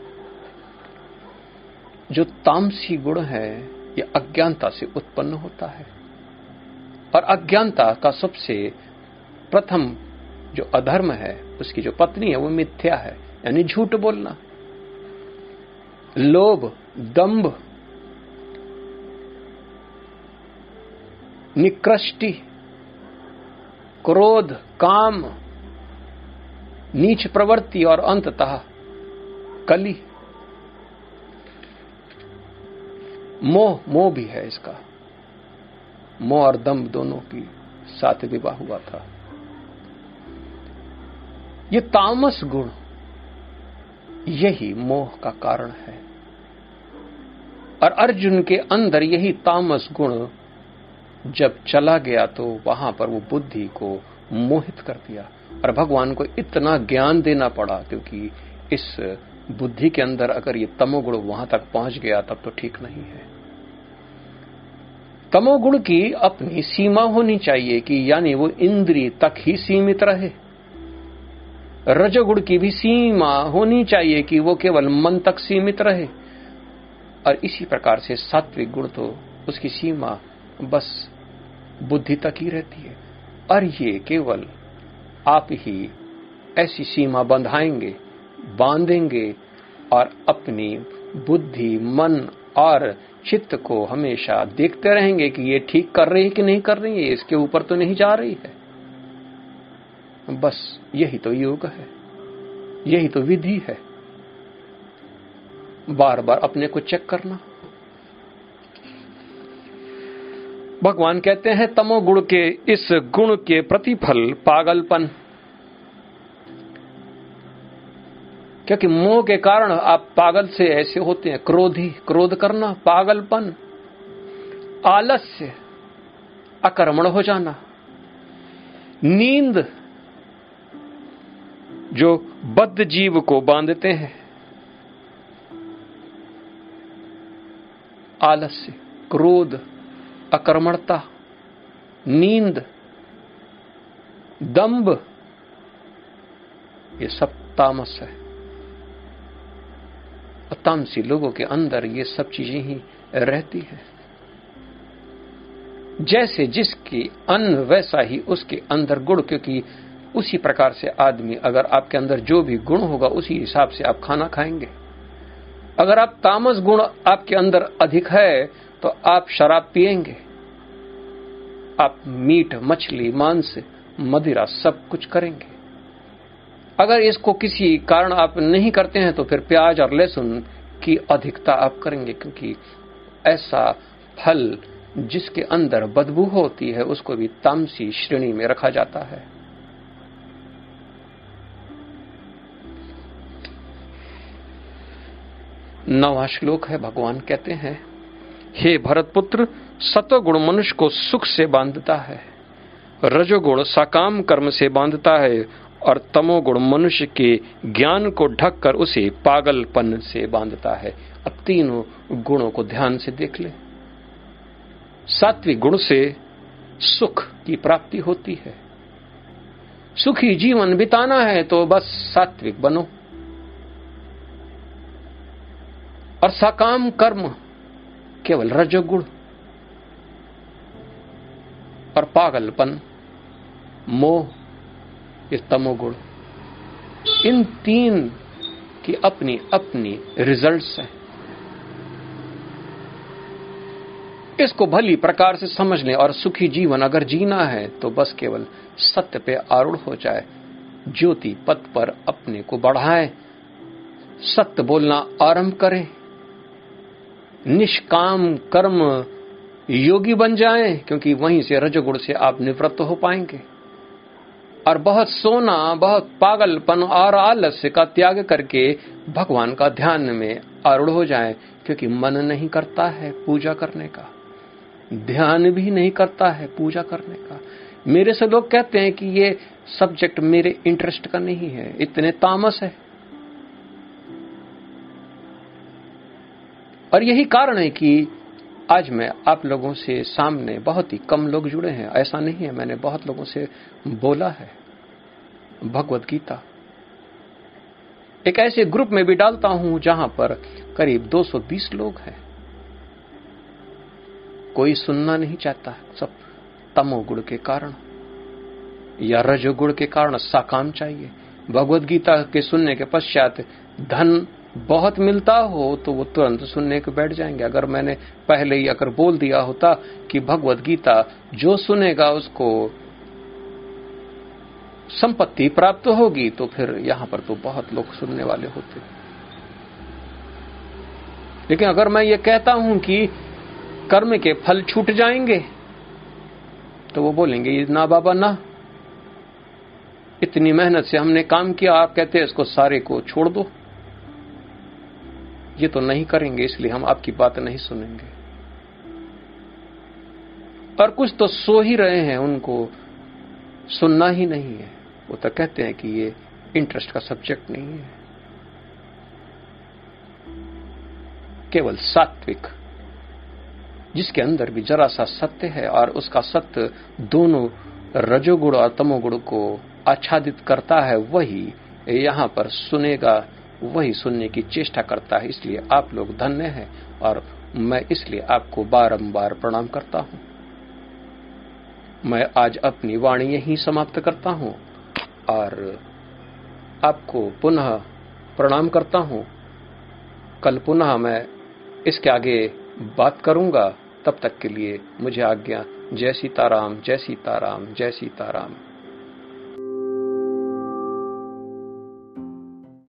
A: जो तामसी गुण है, ये अज्ञानता से उत्पन्न होता है। और अज्ञानता का सबसे प्रथम जो अधर्म है, उसकी जो पत्नी है, वो मिथ्या है, यानी झूठ बोलना। लोभ दंभ निकृष्टि, क्रोध, काम, नीच प्रवृत्ति और अंततः कली। मोह मोह भी है इसका। मोह और दम दोनों की साथ विवाह हुआ था। ये तामस गुण, यही मोह का कारण है। और अर्जुन के अंदर यही तामस गुण, जब चला गया तो वहाँ पर वो बुद्धि को मोहित कर दिया। और भगवान को इतना ज्ञान देना पड़ा, क्योंकि इस बुद्धि के अंदर अगर ये तमोगुण वहाँ तक पहुँच गया, तब तो ठीक नहीं है। तमोगुण की अपनी सीमा होनी चाहिए कि यानी वो इंद्री तक ही सीमित रहे। रजोगुण की भी सीमा होनी चाहिए कि वो केवल मन तक सीमित रहे। और इसी प्रकार से सात्विक गुण तो उसकी सीमा बस बुद्धि तक ही रहती है। और ये केवल आप ही ऐसी सीमा बंधाएँगे बांधेंगे और अपनी बुद्धि, मन और चित्त को हमेशा देखते रहेंगे कि ये ठीक कर रही है कि नहीं कर रही है, इसके ऊपर तो नहीं जा रही है। बस यही तो योग है, यही तो विधि है। बार बार अपने को चेक करना। भगवान कहते हैं तमोगुण के इस गुण के प्रतिफल पागलपन। क्योंकि मोह के कारण आप पागल से ऐसे होते हैं। क्रोधी, क्रोध करना, पागलपन, आलस्य अकर्मण हो जाना। नींद, जो बद्ध जीव को बांधते हैं, आलस्य, क्रोध अकर्मणता नींद दंभ ये सब तामस है। तामसी लोगों के अंदर ये सब चीज़ें ही रहती है। जैसे जिसकी अन्न वैसा ही उसके अंदर गुण, क्योंकि उसी प्रकार से आदमी, अगर आपके अंदर जो भी गुण होगा, उसी हिसाब से आप खाना खाएँगे। अगर आप तामस गुण आपके अंदर अधिक है तो आप शराब पिएँगे। आप मीट, मछली, मांस, मदिरा सब कुछ करेंगे। अगर इसको किसी कारण आप नहीं करते हैं तो फिर प्याज और लहसुन की अधिकता आप करेंगे, क्योंकि ऐसा फल जिसके अंदर बदबू होती है, उसको भी तामसी श्रेणी में रखा जाता है। नवा श्लोक है, भगवान कहते हैं, हे भरतपुत्र सतोगुण मनुष्य को सुख से बांधता है, रजोगुण साकाम कर्म से बांधता है और तमोगुण मनुष्य के ज्ञान को ढककर उसे पागलपन से बांधता है। अब तीनों गुणों को ध्यान से देख ले। सात्विक गुण से सुख की प्राप्ति होती है। सुखी जीवन बिताना है तो बस सात्विक बनो। और सकाम कर्म केवल रजोगुण। और पागलपन मोह ये तमोगुण। इन तीन की अपनी अपनी रिजल्ट्स हैं। इसको भली प्रकार से समझ लें और सुखी जीवन अगर जीना है तो बस केवल सत्य पे आरूढ़ हो जाए। ज्योति पथ पर अपने को बढ़ाए। सत्य बोलना आरंभ करें। निष्काम कर्म योगी बन जाएँ, क्योंकि वहीं से रजोगुण से आप निवृत्त हो पाएँगे। और बहुत सोना, बहुत पागलपन और आलस्य का त्याग करके भगवान का ध्यान में आरूढ़ हो जाए, क्योंकि मन नहीं करता है पूजा करने का। ध्यान भी नहीं करता है पूजा करने का। मेरे से लोग कहते हैं कि ये सब्जेक्ट मेरे इंटरेस्ट का नहीं है, इतने तामस है। और यही कारण है कि आज मैं आप लोगों से सामने बहुत ही कम लोग जुड़े हैं। ऐसा नहीं है, मैंने बहुत लोगों से बोला है। भगवत गीता। एक ऐसे ग्रुप में भी डालता हूँ जहाँ पर करीब 220 लोग हैं। कोई सुनना नहीं चाहता, सब तमोगुण के कारण या रजोगुण के कारण साकाम चाहिए। भगवत गीता के सुनने के पश्चात धन बहुत मिलता हो तो वो तुरंत सुनने को बैठ जाएँगे। अगर मैंने पहले ही अगर बोल दिया होता कि भगवत गीता जो सुनेगा उसको संपत्ति प्राप्त होगी तो फिर यहाँ पर तो बहुत लोग सुनने वाले होते। लेकिन अगर मैं ये कहता हूँ कि कर्म के फल छूट जाएँगे तो वो बोलेंगे ना बाबा, ना। इतनी मेहनत से हमने काम किया, आप कहते हैं इसको सारे को छोड़ दो। ये तो नहीं करेंगे, इसलिए हम आपकी बात नहीं सुनेंगे। और कुछ तो सो ही रहे हैं, उनको सुनना ही नहीं है। वो तो कहते हैं कि ये इंटरेस्ट का सब्जेक्ट नहीं है। केवल सात्विक, जिसके अंदर भी जरा सा सत्य है और उसका सत्य दोनों रजोगुण और तमोगुण को आच्छादित करता है, वही यहाँ पर सुनेगा वही सुनने की चेष्टा करता है, इसलिए आप लोग धन्य हैं और मैं इसलिए आपको बारंबार प्रणाम करता हूँ। मैं आज अपनी वाणी यही समाप्त करता हूँ और आपको पुनः प्रणाम करता हूँ। कल पुनः मैं इसके आगे बात करूँगा। तब तक के लिए मुझे आज्ञा, जय सीताराम जय सीताराम जय सीताराम।